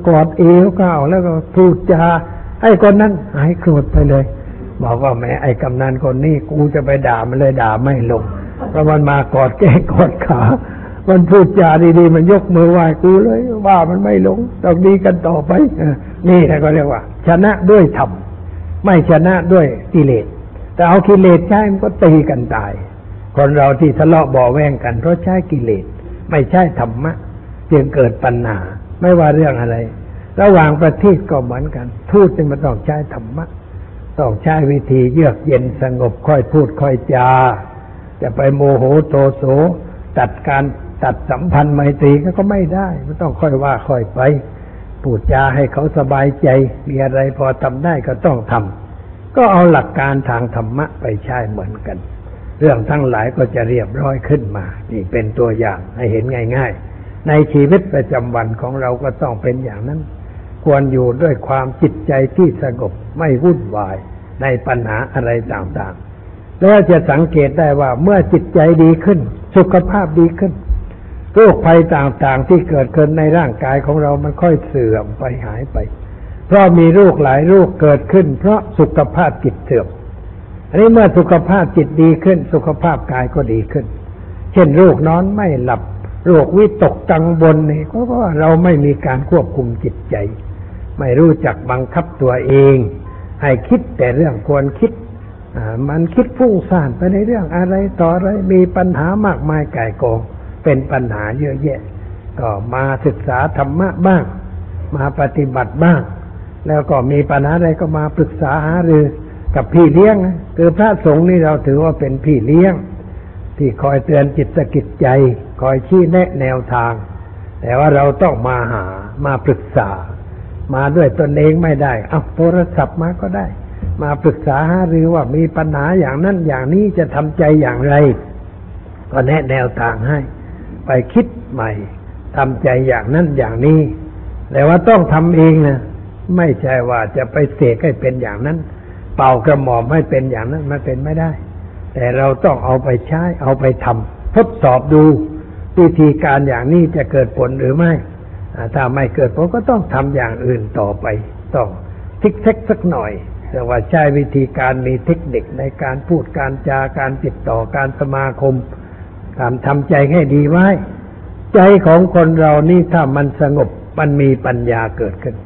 กอดเอวก้าวแล้วก็พูดจาไอ้คนนั้นหายโกรธไปเลย บอกว่าแหมไอ้กำนันคนนี้กูจะไปด่ามันเลยด่าไม่ลงเพราะมันมากอดแก้กอดขา มันพูดจาดีๆ มันยกมือไหว้กูเลย ว่ามันไม่ลงต้องดีกันต่อไปนี่แหละก็เรียกว่า ชนะด้วยธรรมไม่ชนะด้วยกิเลส แต่เอากิเลสใช้มันก็ตีกันตาย คนเราที่ทะเลาะเบาะแวงกันเพราะใช้กิเลส ไม่ใช่ธรรมะ จึงเกิดปัญหา ไม่ว่าเรื่องอะไร ระหว่างประเทศก็เหมือนกัน ทูตจึงมาต้องใช้ธรรมะต้องใช้วิธีเยือกเย็นสงบค่อยพูดค่อยจาจะไปโมโหโทโสตัดการตัดสัมพันธ์ไมตรีก็ไม่ได้มันต้องค่อยว่าค่อยไป พูดจาให้เขาสบายใจ มีอะไรพอทำได้ก็ต้องทำก็เอาหลักการทางธรรมะไปใช้เหมือนกัน เรื่องทั้งหลายก็จะเรียบร้อยขึ้นมา นี่เป็นตัวอย่างให้เห็นง่าย ๆ ในชีวิตประจำวันของเราก็ต้องเป็นอย่างนั้น ควรอยู่ด้วยความจิตใจที่สงบไม่วุ่นวายในปัญหาอะไรต่างๆ แล้วจะสังเกตได้ว่าเมื่อจิตใจดีขึ้น สุขภาพดีขึ้นโรคภัยต่างๆ ที่เกิดขึ้นในร่างกายของเรามันค่อยเสื่อมไปหายไป เพราะมีโรคหลายโรคเกิดขึ้น เพราะสุขภาพจิตเสื่อม อันนี้เมื่อสุขภาพจิตดีขึ้น สุขภาพกายก็ดีขึ้น เช่นโรคนอนไม่หลับ โรควิตกกังวลนี่ก็เพราะเราไม่มีการควบคุมจิตใจ ไม่รู้จักบังคับตัวเอง ให้คิดแต่เรื่องควรคิดมันคิดฟุ้งซ่านไปในเรื่องอะไรต่ออะไรมีปัญหามากมายก่ายกอง เป็นปัญหาเยอะแยะ ก็มาศึกษาธรรมะบ้าง มาปฏิบัติบ้าง แล้วก็มีปัญหาอะไรก็มาปรึกษาหารือ กับพี่เลี้ยงนะคือพระสงฆ์นี่เราถือว่าเป็นพี่เลี้ยง ที่คอยเตือนจิตสกิจใจ คอยชี้แนะแนวทาง แต่ว่าเราต้องมาหามาปรึกษา มาด้วยตนเองไม่ได้เอาโทรศัพท์มาก็ได้ มาปรึกษาหารือว่ามีปัญหาอย่างนั้นอย่างนี้จะทำใจอย่างไร ก็แนะแนวทางให้ ไปคิดใหม่ทำใจอย่างนั้นอย่างนี้ แต่ว่าต้องทำเองนะไม่ใช่ว่าจะไปเสกให้เป็นอย่างนั้น เป่ากระหม่อมให้เป็นอย่างนั้นมันเป็นไม่ได้ แต่เราต้องเอาไปใช้เอาไปทำทดสอบดูวิธีการอย่างนี้จะเกิดผลหรือไม่ถ้าไม่เกิดผลก็ต้องทำอย่างอื่นต่อไป ต้องทิกเท็กสักหน่อยแต่ว่าใช้วิธีการมีเทคนิคในการพูดการจาการติดต่อการสมาคมการทำใจให้ดีไว้ ใจของคนเรานี่ถ้ามันสงบมันมีปัญญาเกิดขึ้น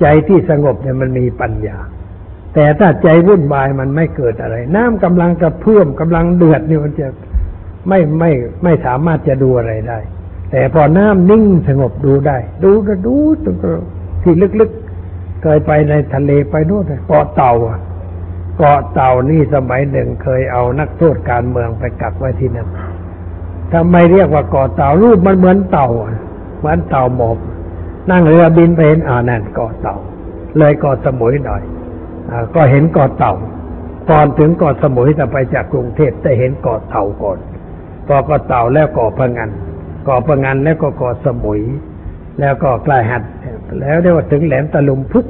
ใจที่สงบเนี่ยมันมีปัญญา แต่ถ้าใจวุ่นวายมันไม่เกิดอะไร น้ำกำลังกระเพื่อมกำลังเดือดนี่มันจะไม่ไม่ไม่สามารถจะดูอะไรได้ แต่พอน้ำนิ่งสงบดูได้ ดูก็ดูตรงที่ลึกๆเคยไปในทะเลไปโน่นเกาะเต่าอะเกาะเต่านี่สมัยหนึ่งเคยเอานักโทษการเมืองไปกักไว้ที่นั่นทำไมเรียกว่าเกาะเต่ารูปมันเหมือนเต่าเหมือนเต่าหมอบ นั่งเรือบินไปเห็นอ่านั่นเกาะเต่า เลยเกาะสมุยหน่อย ก็เห็นเกาะเต่า ก่อนถึงเกาะสมุยแต่ไปจากกรุงเทพแต่เห็นเกาะเต่าก่อนพอเกาะเต่าแล้วเกาะพะงันเกาะพะงันแล้วก็เกาะสมุย แล้วก็กล้หัด แล้วเรียกว่าถึงแหลมตะลุมพุก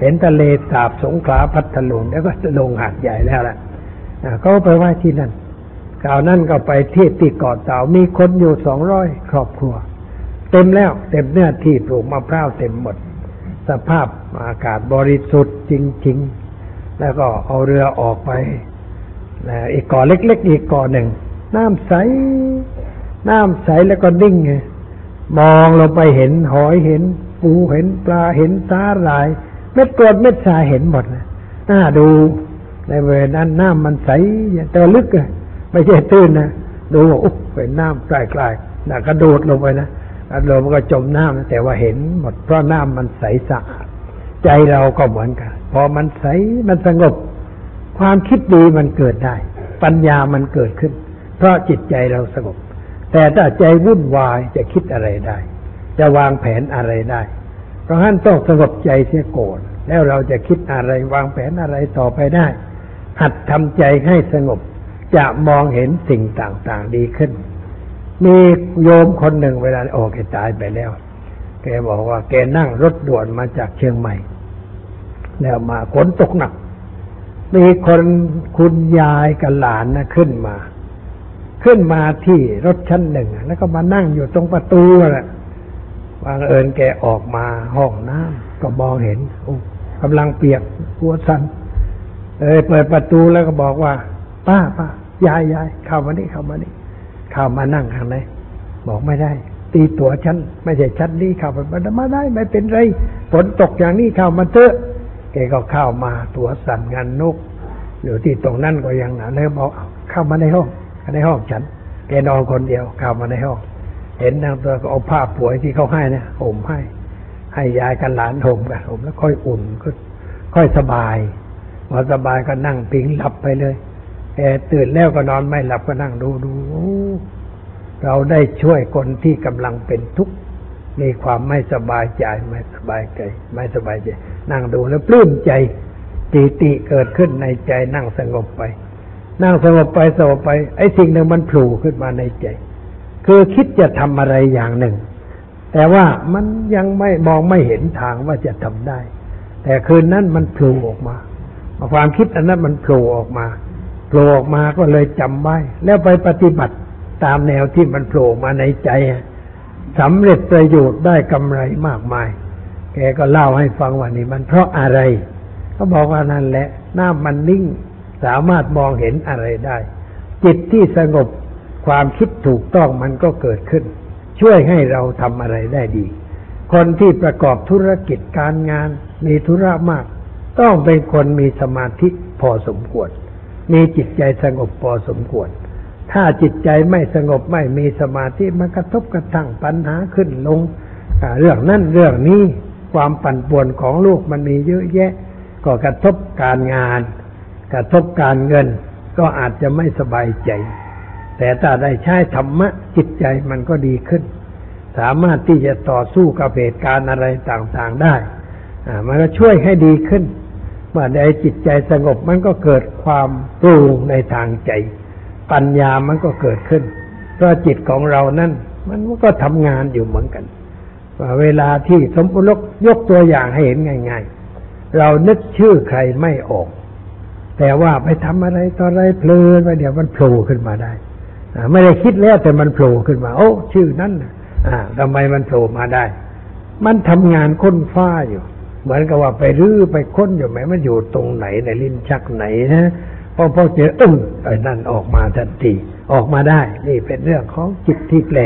เห็นทะเลสาบสงขลาพัทลุงแล้วก็ลงหาดใหญ่แล้วล่ะก็ไปไหว้ที่นั่นคราวนั้นก็ไปเที่ที่เกาะเต่ามีคนอยู่สองร้อยครอบครัว เต็มแล้วเต็มเนื้อที่ปลูกมะพร้าวเต็มหมด สภาพอากาศบริสุทธิ์จริง ๆ แล้วก็เอาเรือออกไปนะอีกเกาะเล็ก ๆ อีกเกาะหนึ่ง น้ำใส น้ำใสแล้วก็นิ่งไงมองลงไปเห็นหอยเห็น ปูเห็นปลาเห็นสาหร่าย เม็ดกรดเม็ดทรายเห็นหมดนะน่าดูในเวลานั้นน้ำมันใสแต่ลึกอะไม่ใช่ตื้นนะดูว่าอุ๊บเห็นน้ำใกล้ๆน่ะกระโดดลงไปนะ กรมันก็จมน้ำนแต่ว่าเห็นหมดเพราะน้ำมันใสสะอาดใจเราก็เหมือนกัน พอมันใสมันสงบ ความคิดดีมันเกิดได้ ปัญญามันเกิดขึ้น เพราะจิตใจเราสงบ แต่ถ้าใจวุ่นวายจะคิดอะไรได้ จะวางแผนอะไรได้ เพราะฉะนั้นต้องสงบใจเสียก่อนแล้วเราจะคิดอะไรวางแผนอะไรต่อไปได้ หัดทำใจให้สงบ จะมองเห็นสิ่งต่างๆดีขึ้น มีโยมคนหนึ่งเวลาโอ้แกตายไปแล้ว แกบอกว่า แกนั่งรถด่วนมาจากเชียงใหม่ แล้วมาฝนตกหนัก มีคนคุณยายกับหลานนะขึ้นมา ขึ้นมาที่รถชั้นหนึ่ง แล้วก็มานั่งอยู่ตรงประตูแหละบางเอิญแกออกมาห้องน้ำก็มองเห็นโอ้กำลังเปียกหัวสันเอยเปิดประตูแล้วก็บอกว่า ป้าป้ายายยายเข้ามานี่เข้ามานี่ เข้ามานั่งข้างในบอกไม่ได้ ตีตัวฉันไม่ใช่ฉันนี่เข้าไปมาได้ ไม่เป็นไรฝนตกอย่างนี้เข้ามาเถอะแกก็เข้ามาตัวสั่นงานนกอยู่ที่ตรงนั้นก็ยังหนาเลยบอกเอาเข้ามาในห้องในห้องฉันแกนอนคนเดียวเข้ามาในห้อง เห็นนางตัวก็เอาผ้าป่วยที่เขาให้นะห่มให้ ให้ยายกันหลานห่มกันห่มแล้วค่อยอุ่นก็ค่อยสบายพอสบายก็นั่งพิงหลับไปเลย แกตื่นแล้วก็นอนไม่หลับก็นั่งดูดู เราได้ช่วยคนที่กำลังเป็นทุกข์มีความไม่สบายใจไม่สบายใจ ไม่สบายใจ นั่งดูแล้วปลื้มใจปีติเกิดขึ้นในใจนั่งสงบไป นั่งสงบไปสงบไป ไอ้สิ่งหนึ่งมันโผล่ขึ้นมาในใจ คือคิดจะทำอะไรอย่างหนึ่ง แต่ว่ามันยังไม่มองไม่เห็นทางว่าจะทำได้ แต่คืนนั้นมันโผล่ออกมา ความคิดอันนั้นมันโผล่ออกมา โผล่ออกมาก็เลยจำไว้ แล้วไปปฏิบัติตามแนวที่มันโผล่มาในใจสำเร็จประโยชน์ได้กำไรมากมาย แกก็เล่าให้ฟังว่านี่มันเพราะอะไรเขาบอกว่านั่นแหละหน้ามันนิ่งสามารถมองเห็นอะไรได้ จิตที่สงบความคิดถูกต้องมันก็เกิดขึ้น ช่วยให้เราทำอะไรได้ดี คนที่ประกอบธุรกิจการงาน มีธุระมาก ต้องเป็นคนมีสมาธิพอสมควร มีจิตใจสงบพอสมควร ถ้าจิตใจไม่สงบไม่มีสมาธิมันกระทบกระทั่งปัญหาขึ้นลงเรื่องนั้นเรื่องนี้ความปั่นป่วนของโลกมันมีเยอะแยะ ก็กระทบการงาน กระทบการเงิน ก็อาจจะไม่สบายใจ แต่ถ้าได้ใช้ธรรมะจิตใจมันก็ดีขึ้น สามารถที่จะต่อสู้กับเหตุการณ์อะไรต่างๆได้มันก็ช่วยให้ดีขึ้น เมื่อใดจิตใจสงบมันก็เกิดความรุงในทางใจ ปัญญามันก็เกิดขึ้น เพราะจิตของเรานั้นมันก็ทำงานอยู่เหมือนกันว่าเวลาที่สมมติยกตัวอย่างให้เห็นง่าย ๆ เรานึกชื่อใครไม่ออก แต่ว่าไปทำอะไรตออะไรเพลินไปเดี๋ยวมันโผล่ขึ้นมาได้ไม่ได้คิดแล้วแต่มันโผล่ขึ้นมา โอ้ชื่อนั้นอ่าทำไมมันโผล่มาได้ มันทำงานค้นฟ้าอยู่ เหมือนกับว่าไปรื้อไปค้นอยู่ไหมมันอยู่ตรงไหนในลิ้นชักไหนนะพอพอเจออึ้งไอ้นั่นออกมาทันทีออกมาได้ นี่เป็นเรื่องของจิตที่แปล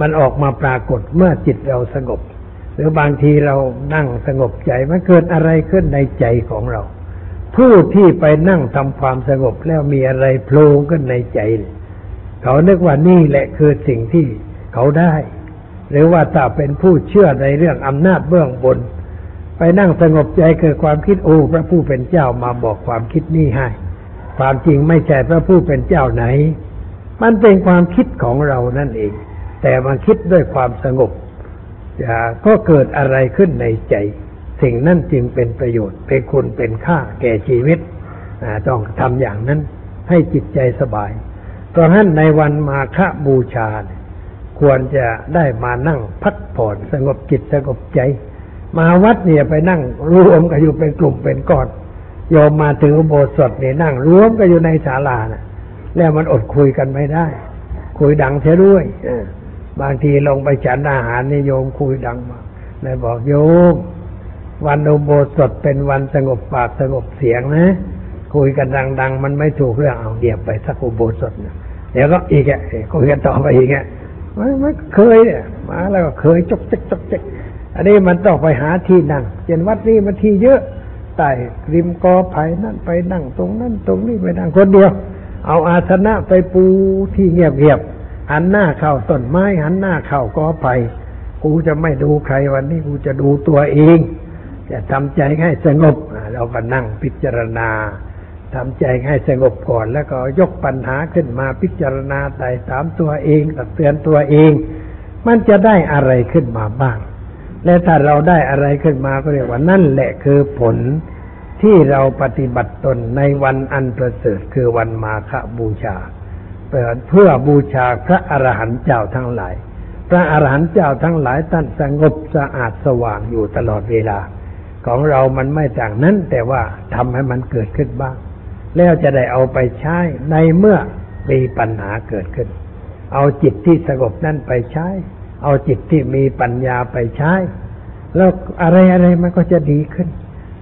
มันออกมาปรากฏเมื่อจิตเราสงบ หรือบางทีเรานั่งสงบใจมันเกิดอะไรขึ้นในใจของเรา ผู้ที่ไปนั่งทำความสงบแล้วมีอะไรโผล่ขึ้นในใจ เขานึกว่านี่แหละคือสิ่งที่เขาได้ หรือว่าถ้าเป็นผู้เชื่อในเรื่องอำนาจเบื้องบน ไปนั่งสงบใจเกิดความคิดโอ้พระผู้เป็นเจ้ามาบอกความคิดนี้ให้ ความจริงไม่ใช่พระผู้เป็นเจ้าไหน มันเป็นความคิดของเรานั่นเอง แต่มันคิดด้วยความสงบจะก็เกิดอะไรขึ้นในใจ สิ่งนั้นจึงเป็นประโยชน์เป็นคุณเป็นค่าแก่ชีวิตต้องทำอย่างนั้นให้จิตใจสบาย เพราะฉะนั้นในวันมาฆบูชา ควรจะได้มานั่งพักผ่อนสงบจิตสงบใจ มาวัดเนี่ยไปนั่งรวมกันอยู่เป็นกลุ่มเป็นก้อนโยมมาถึงอุโบสถเนี่ยนั่งรวมกันอยู่ในศาลาน่ะแล้วมันอดคุยกันไม่ได้ คุยดังเสียด้วยบางทีลงไปฉันอาหารนี่โยมคุยดังมากเลยบอกโยม วันอุโบสถเป็นวันสงบปากสงบเสียงนะ คุยกันดัง ๆ มันไม่ถูกเรื่องเอาเดียบไปสักอุโบสถนะเดี๋ยวก็อีกอะคุยกันต่อไปอีกอะไม่ไม่เคยเนี่ยมาแล้วก็เคยจกจิกจกจิก อันนี้มันต้องไปหาที่นั่งเช่นวัดนี้มันที่เยอะใต้ริมกอไผ่นั่นไปนั่งตรงนั้นตรงนี้ไปนั่งคนเดียว เอาอาสนะไปปูที่เงียบๆหันหน้าเข้าต้นไม้หันหน้าเข้ากอไผ่กูจะไม่ดูใครวันนี้กูจะดูตัวเอง จะทำใจให้สงบเราก็นั่งพิจารณาทำใจให้สงบก่อน แล้วก็ยกปัญหาขึ้นมาพิจารณาไต่ถามตัวเองตักเตือนตัวเอง มันจะได้อะไรขึ้นมาบ้าง และถ้าเราได้อะไรขึ้นมาก็เรียกว่านั่นแหละคือผลที่เราปฏิบัติตนในวันอันประเสริฐคือวันมาฆบูชาเพื่อบูชาพระอรหันต์เจ้าทั้งหลาย พระอรหันต์เจ้าทั้งหลายท่านสงบสะอาดสว่างอยู่ตลอดเวลา ของเรามันไม่ต่างนั้น แต่ว่าทำให้มันเกิดขึ้นบ้าง แล้วจะได้เอาไปใช้ในเมื่อมีปัญหาเกิดขึ้น เอาจิตที่สงบนั่นไปใช้ เอาจิตที่มีปัญญาไปใช้ แล้วอะไรอะไรมันก็จะดีขึ้น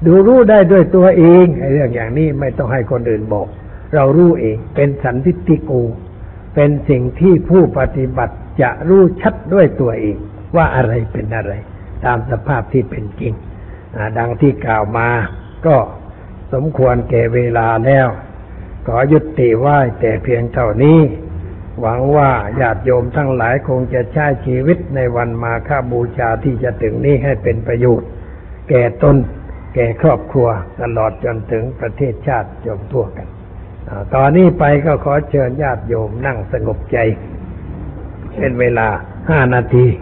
ดูรู้ได้ด้วยตัวเองไอ้เรื่องอย่างนี้ไม่ต้องให้คนอื่นบอก เรารู้เองเป็นสันทิฏฐิโก เป็นสิ่งที่ผู้ปฏิบัติจะรู้ชัดด้วยตัวเอง ว่าอะไรเป็นอะไร ตามสภาพที่เป็นจริงดังที่กล่าวมา ก็สมควรแก่เวลาแล้ว ขอยุติไว้แต่เพียงเท่านี้ หวังว่าญาติโยมทั้งหลายคงจะใช้ชีวิตในวันมาฆบูชาที่จะถึงนี้ให้เป็นประโยชน์ แก่ตนแก่ครอบครัวตลอดจนถึงประเทศชาติจมทั่วกันตอนนี้ไปก็ขอเชิญญาติโยมนั่งสงบใจ เป็นเวลาห้านาที